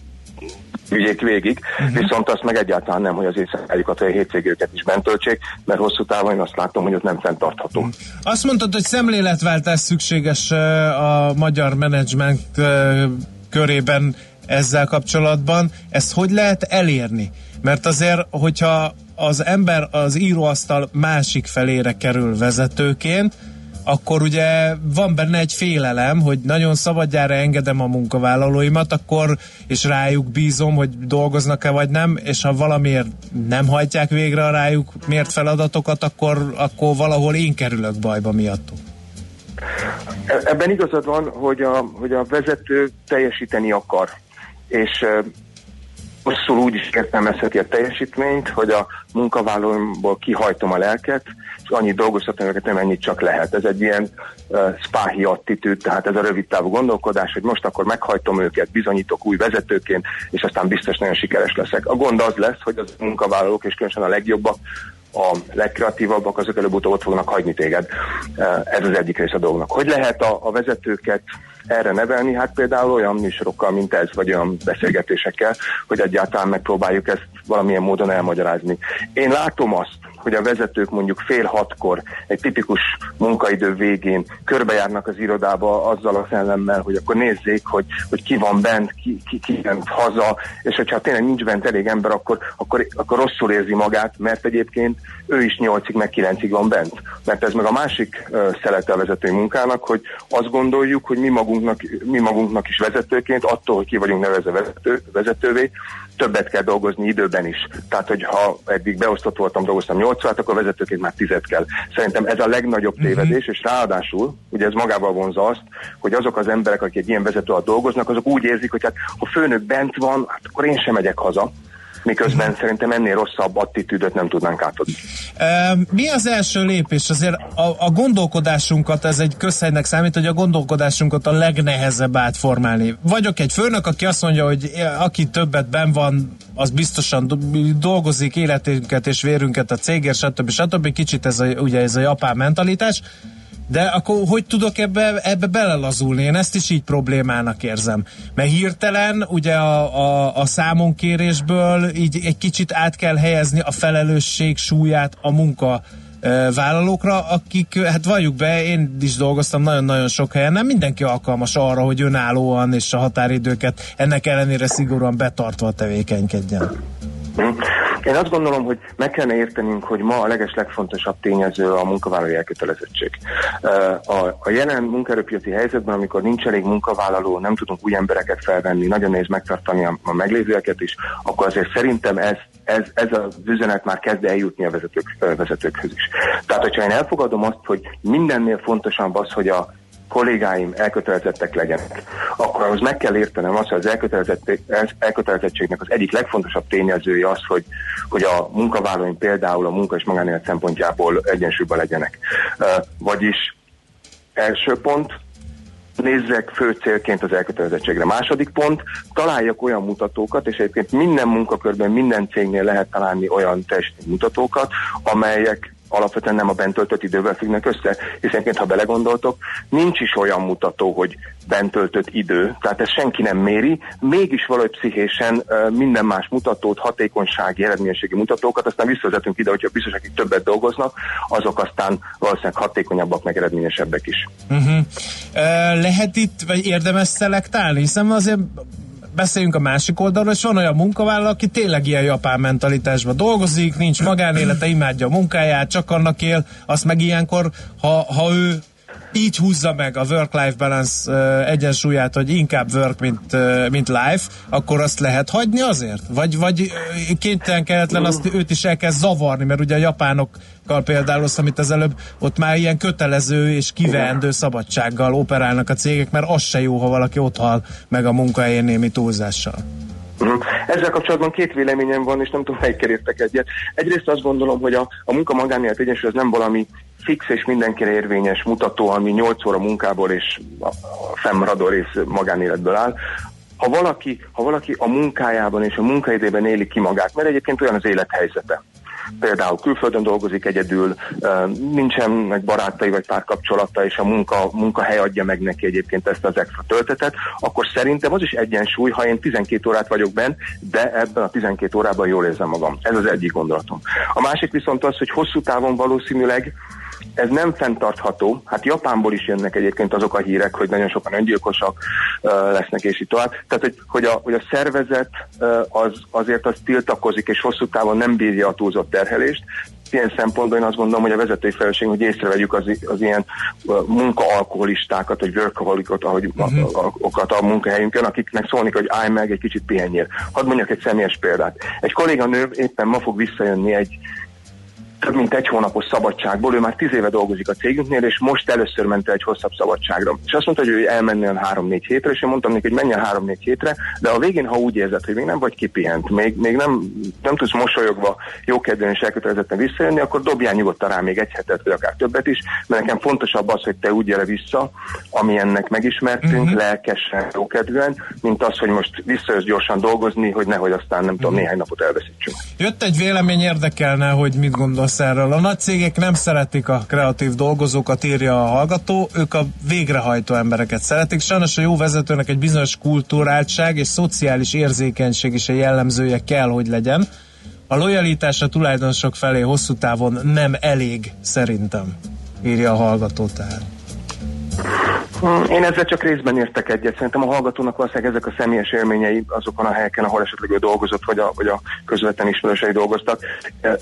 vigyék végig, uh-huh. viszont azt meg egyáltalán nem, hogy az éjszakájukat vagy a hétvégőket is bent töltsék, mert hosszú távon én azt látom, hogy ott nem fenntartható. Uh-huh. Azt mondtad, hogy szemléletváltás szükséges a magyar menedzsment körében ezzel kapcsolatban. Ezt hogy lehet elérni? Mert azért, hogyha az ember az íróasztal másik felére kerül vezetőként, akkor ugye van benne egy félelem, hogy nagyon szabadjára engedem a munkavállalóimat, akkor és rájuk bízom, hogy dolgoznak-e vagy nem, és ha valamiért nem hajtják végre a rájuk miért feladatokat, akkor, akkor valahol én kerülök bajba miattuk. Ebben igazad van, hogy a, hogy a vezető teljesíteni akar, és rosszul úgy is értelmezheti a teljesítményt, hogy a munkavállalóimból kihajtom a lelket, annyit dolgoztatom őket, nem ennyit csak lehet. Ez egy ilyen uh, spáhi attitűd, tehát ez a rövid távú gondolkodás, hogy most akkor meghajtom őket, bizonyítok új vezetőként, és aztán biztos nagyon sikeres leszek. A gond az lesz, hogy az munkavállalók, és különösen a legjobbak, a legkreatívabbak, azok előbb-utóbb ott fognak hagyni téged. Ez az egyik része a dolognak. Hogy lehet a, a vezetőket erre nevelni? Hát például olyan műsorokkal, mint ez, vagy olyan beszélgetésekkel, hogy egyáltalán megpróbáljuk ezt valamilyen módon elmagyarázni. Én látom azt, hogy a vezetők mondjuk fél hatkor egy tipikus munkaidő végén körbejárnak az irodába azzal a szellemmel, hogy akkor nézzék, hogy, hogy ki van bent, ki, ki, ki bent haza, és hogyha tényleg nincs bent elég ember, akkor, akkor, akkor rosszul érzi magát, mert egyébként ő is nyolcig meg kilencig van bent. Mert ez meg a másik uh, szelete a vezetői munkának, hogy azt gondoljuk, hogy mi magunknak, mi magunknak is vezetőként, attól, hogy ki vagyunk nevezve vezető, vezetővé, többet kell dolgozni időben is. Tehát, hogy ha eddig beosztott voltam, dolgoztam 8 órát, akkor vezetőként már 10 kell. Szerintem ez a legnagyobb uh-huh. tévedés, és ráadásul, ugye ez magával vonza azt, hogy azok az emberek, akik egy ilyen vezető dolgoznak, azok úgy érzik, hogy hát ha főnök bent van, hát akkor én sem megyek haza miközben szerintem ennél rosszabb attitűdöt nem tudnánk átadni. Mi az első lépés? Azért a, a gondolkodásunkat, ez egy közhelynek számít, hogy a gondolkodásunkat a legnehezebb átformálni. Vagyok egy főnök, aki azt mondja, hogy aki többet ben van, az biztosan dolgozik életünket és vérünket a cégért, stb. stb. Kicsit ez a, ugye ez a japán mentalitás. De akkor hogy tudok ebbe, ebbe belelazulni? Én ezt is így problémának érzem. Mert hirtelen ugye a, a, a számonkérésből így egy kicsit át kell helyezni a felelősség súlyát a munka vállalókra, akik, hát valljuk be, én is dolgoztam nagyon-nagyon sok helyen, nem mindenki alkalmas arra, hogy önállóan és a határidőket ennek ellenére szigorúan betartva tevékenykedjen. Én azt gondolom, hogy meg kellene értenünk, hogy ma a leges legfontosabb tényező a munkavállalói elkötelezettség. A, jelen munkaerőpiaci helyzetben, amikor nincs elég munkavállaló, nem tudunk új embereket felvenni, nagyon nehéz megtartani a meglévőeket is, akkor azért szerintem ez, ez, ez az üzenet már kezd eljutni a vezetők, vezetőkhöz is. Tehát, hogyha én elfogadom azt, hogy mindennél fontosabb az, hogy a kollégáim elkötelezettek legyenek, akkor ahhoz meg kell értenem azt, hogy az elkötelezettségnek az egyik legfontosabb tényezője az, hogy, hogy a munkavállalóim például a munka és magánélet szempontjából egyensúlyban legyenek. Vagyis első pont, nézzek fő célként az elkötelezettségre. Második pont, találjak olyan mutatókat, és egyébként minden munkakörben, minden cégnél lehet találni olyan teljesítmény mutatókat, amelyek alapvetően nem a bent töltött idővel függnek össze, hiszen ha belegondoltok, nincs is olyan mutató, hogy bent töltött idő, tehát ezt senki nem méri, mégis valahogy pszichésen minden más mutatót, hatékonysági, eredményességi mutatókat, aztán visszavezetünk ide, hogyha biztos, akik többet dolgoznak, azok aztán valószínűleg hatékonyabbak, meg eredményesebbek is. Uh-huh. Lehet itt, vagy érdemes szelektálni, hiszen azért beszéljünk a másik oldalról, és van olyan munkavállaló, aki tényleg ilyen japán mentalitásban dolgozik, nincs magánélete, imádja a munkáját, csak annak él, azt meg ilyenkor, ha, ha ő így húzza meg a work-life balance egyensúlyát, hogy inkább work, mint, mint life, akkor azt lehet hagyni azért? Vagy, vagy kénytelen kelletlen azt őt is el kell zavarni, mert ugye a japánokkal például azt, amit az előbb, ott már ilyen kötelező és kiveendő szabadsággal operálnak a cégek, mert az se jó, ha valaki ott hal meg a munkahelyén némi túlzással. Uh-huh. Ezzel kapcsolatban két véleményem van, és nem tudom, melyikkel értek egyet. Egyrészt azt gondolom, hogy a, a munka magánélet egyensúly az nem valami fix és mindenkire érvényes mutató, ami 8 óra munkából és a fennmaradó rész magánéletből áll. Ha valaki, ha valaki a munkájában és a munkaidében éli ki magát, mert egyébként olyan az élethelyzete, például külföldön dolgozik egyedül, nincsen egy barátai vagy párkapcsolata, és a munka, munkahely adja meg neki egyébként ezt az extra töltetet, akkor szerintem az is egyensúly, ha én 12 órát vagyok benn, de ebben a 12 órában jól érzem magam. Ez az egyik gondolatom. A másik viszont az, hogy hosszú távon valószínűleg ez nem fenntartható. Hát Japánból is jönnek egyébként azok a hírek, hogy nagyon sokan öngyilkosak lesznek, és így tovább. Tehát, hogy, hogy, a, hogy a szervezet az, azért az tiltakozik, és hosszú távon nem bírja a túlzott terhelést. Ilyen szempontból én azt gondolom, hogy a vezetői felelősség, hogy észrevegyük az, az ilyen munkaalkoholistákat, vagy workaholikot, ahogy uh-huh. a, a, a munkahelyünkön, akiknek szólni, hogy állj meg, egy kicsit pihenjél. Hadd mondjak egy személyes példát. Egy kolléganő éppen ma fog visszajönni egy több mint egy hónapos szabadságból, ő már tíz éve dolgozik a cégünknél, és most először ment el egy hosszabb szabadságra. És azt mondta, hogy ő elmenni a három-négy hétre, és én mondtam neki, hogy menjen három-négy hétre, de a végén, ha úgy érzed, hogy még nem vagy kipihent, még, még nem, nem tudsz mosolyogva, jókedvűen és elkötelezetten visszajönni, akkor dobjál nyugodtan rá még egy hetet, vagy akár többet is, mert nekem fontosabb az, hogy te úgy gyere vissza, ami ennek megismertünk, uh-huh. lelkesen, jókedvűen, mint az, hogy most visszajössz gyorsan dolgozni, hogy nehogy aztán nem uh-huh. tudom, néhány napot elveszítsünk. Jött egy vélemény érdekelne, hogy mit gondol szólsz erről. A nagy cégek nem szeretik a kreatív dolgozókat, írja a hallgató, ők a végrehajtó embereket szeretik. Sajnos a jó vezetőnek egy bizonyos kulturáltság és szociális érzékenység is a jellemzője kell, hogy legyen. A lojalitás a tulajdonosok felé hosszú távon nem elég, szerintem, írja a hallgató tehát. Én ezzel csak részben értek egyet. Szerintem a hallgatónak valószínűleg ezek a személyes élményei azokon a helyeken, ahol esetleg ő dolgozott, vagy a, vagy a közvetlen ismerősei dolgoztak.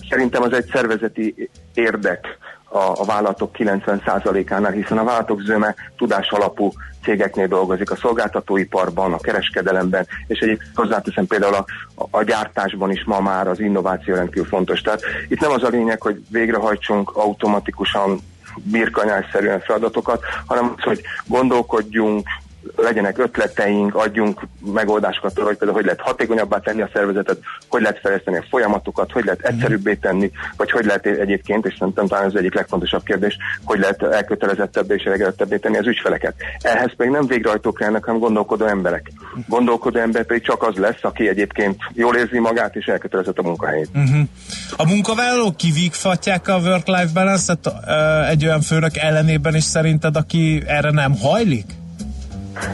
Szerintem az egy szervezeti érdek a, a vállalatok 90%-ánál, hiszen a vállalatok zöme tudás alapú cégeknél dolgozik, a szolgáltatóiparban, a kereskedelemben, és egyébként hozzáteszem például a, a gyártásban is ma már az innováció rendkívül fontos. Tehát itt nem az a lényeg, hogy végrehajtsunk automatikusan birkanyásszerűen feladatokat, hanem az, hogy gondolkodjunk, legyenek ötleteink, adjunk megoldásokat arra, hogy például hogy lehet hatékonyabbá tenni a szervezetet, hogy lehet fejleszteni a folyamatokat, hogy lehet egyszerűbbé tenni, vagy hogy lehet egyébként, és szerintem talán ez egyik legfontosabb kérdés, hogy lehet elkötelezettebbé és elegedettebbé tenni az ügyfeleket. Ehhez pedig nem végrehajtók kellene, hanem gondolkodó emberek. gondolkodó ember pedig csak az lesz, aki egyébként jól érzi magát és elkötelezett a munkahelyét. Uh-huh. A munkavállalók kivígfatják a work-life balance-et egy olyan főnök ellenében is szerinted, aki erre nem hajlik?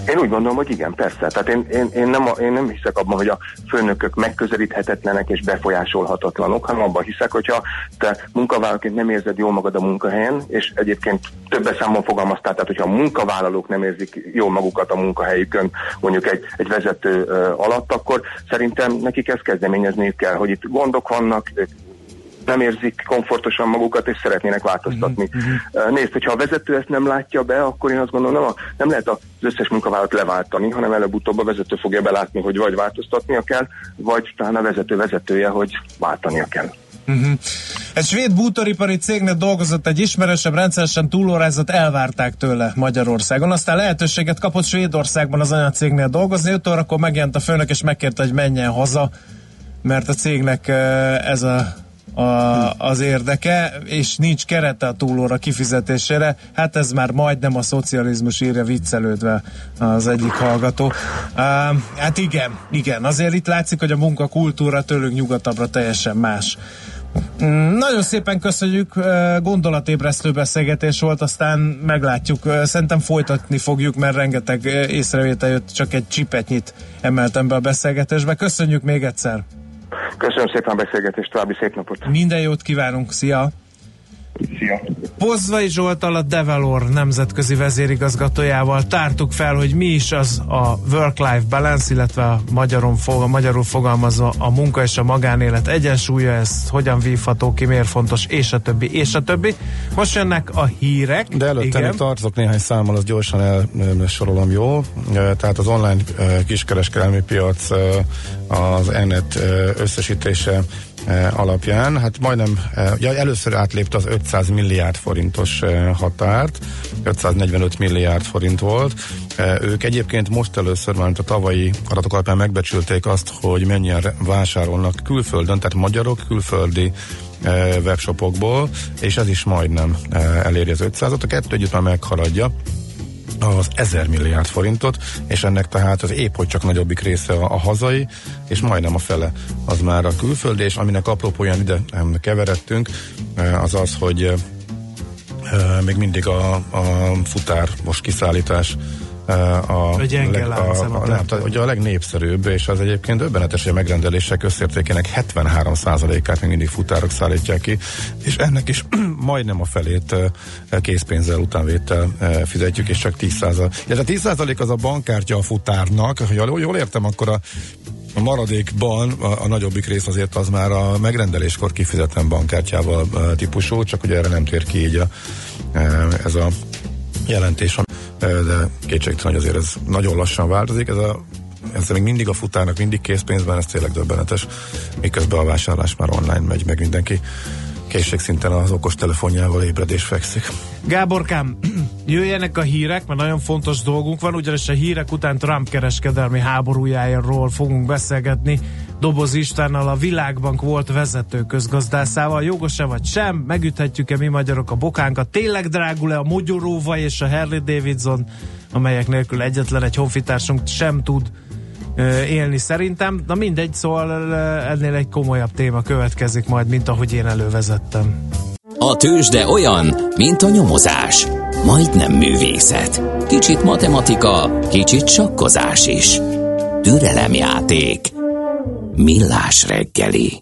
Én úgy gondolom, hogy igen, persze. Tehát én, én, én, nem, én nem hiszek abban, hogy a főnökök megközelíthetetlenek és befolyásolhatatlanok, hanem abban hiszek, hogyha te munkavállalóként nem érzed jól magad a munkahelyen, és egyébként több számon fogalmaztál, tehát hogyha a munkavállalók nem érzik jól magukat a munkahelyükön, mondjuk egy, egy vezető alatt, akkor szerintem nekik ezt kezdeményezniük kell, hogy itt gondok vannak, nem érzik komfortosan magukat, és szeretnének változtatni. Uh-huh. Nézd, hogyha a vezető ezt nem látja be, akkor én azt gondolom, nem, a, nem lehet az összes munkavállalat leváltani, hanem előbb-utóbb a vezető fogja belátni, hogy vagy változtatnia kell, vagy talán a vezető vezetője, hogy váltania kell. Uh-huh. Egy svéd bútoripari cégnél dolgozott egy ismerősebb, rendszeresen túlórázat elvárták tőle Magyarországon. Aztán lehetőséget kapott Svédországban az anyacégnél dolgozni, 5 órakor megjelent a főnök és megkérte, hogy menjen haza, mert a cégnek ez a a, az érdeke, és nincs kerete a túlóra kifizetésére. Hát ez már majdnem a szocializmus írja viccelődve az egyik hallgató. Uh, hát igen, igen, azért itt látszik, hogy a munkakultúra tőlünk nyugatabbra teljesen más. Mm, nagyon szépen köszönjük, gondolatébresztő beszélgetés volt, aztán meglátjuk. Szerintem folytatni fogjuk, mert rengeteg észrevétel jött, csak egy csipetnyit emeltem be a beszélgetésbe. Köszönjük még egyszer! Köszönöm szépen a beszélgetést, további szép napot! Minden jót kívánunk, szia! Szia! Pozvai Zsoltal a Develor nemzetközi vezérigazgatójával tártuk fel, hogy mi is az a work-life balance, illetve a magyarul, fog, magyarul fogalmazva a munka és a magánélet egyensúlya, ez hogyan vívható ki, miért fontos, és a többi, és a többi. Most jönnek a hírek. De előtte még tartok néhány számmal, az gyorsan elsorolom jól. Tehát az online kiskereskedelmi piac az ENET összesítése alapján, hát majdnem, ja, először átlépte az 500 milliárd forintos határt, 545 milliárd forint volt. Ők egyébként most először, mert a tavalyi adatok alapján megbecsülték azt, hogy mennyien vásárolnak külföldön, tehát magyarok külföldi webshopokból, és ez is majdnem eléri az 500-ot, a kettő együtt már meghaladja az 1000 milliárd forintot, és ennek tehát az épp, hogy csak nagyobbik része a, a hazai, és majdnem a fele az már a külföldi, és aminek apropóján ide keveredtünk, az az, hogy még mindig a, a futár most kiszállítás a, a, leg, a, a, nem, ugye a legnépszerűbb, és az egyébként döbbenetes, hogy a megrendelések összértékének 73%-át még mindig futárok szállítják ki, és ennek is majdnem a felét készpénzzel utánvétel fizetjük, és csak 10%. Ez a 10% az a bankkártya a futárnak, ha jól értem, akkor a a maradékban a, a nagyobbik rész azért az már a megrendeléskor kifizetem bankkártyával típusú, csak ugye erre nem tér ki így a, ez a jelentés, de kétségtelen, hogy azért ez nagyon lassan változik. Ez a ez még mindig a futárnak, mindig készpénzben, ez tényleg döbbenetes, miközben a vásárlás már online megy, meg mindenki készségszinten az okos telefonjával ébredés fekszik. Gáborkám, jöjjenek a hírek, mert nagyon fontos dolgunk van, ugyanis a hírek után Trump kereskedelmi háborújáról fogunk beszélgetni. Doboz Istvánnal a Világbank volt vezető közgazdászával. Jogos-e vagy sem? Megüthetjük-e mi magyarok a bokánkat? Tényleg drágul-e a Mogyoróva és a Harley Davidson, amelyek nélkül egyetlen egy honfitársunk sem tud élni szerintem. Na mindegy, szóval ennél egy komolyabb téma következik majd, mint ahogy én elővezettem. A tőzsde olyan, mint a nyomozás. Majdnem művészet. Kicsit matematika, kicsit sakkozás is. Türelemjáték. Millás reggeli.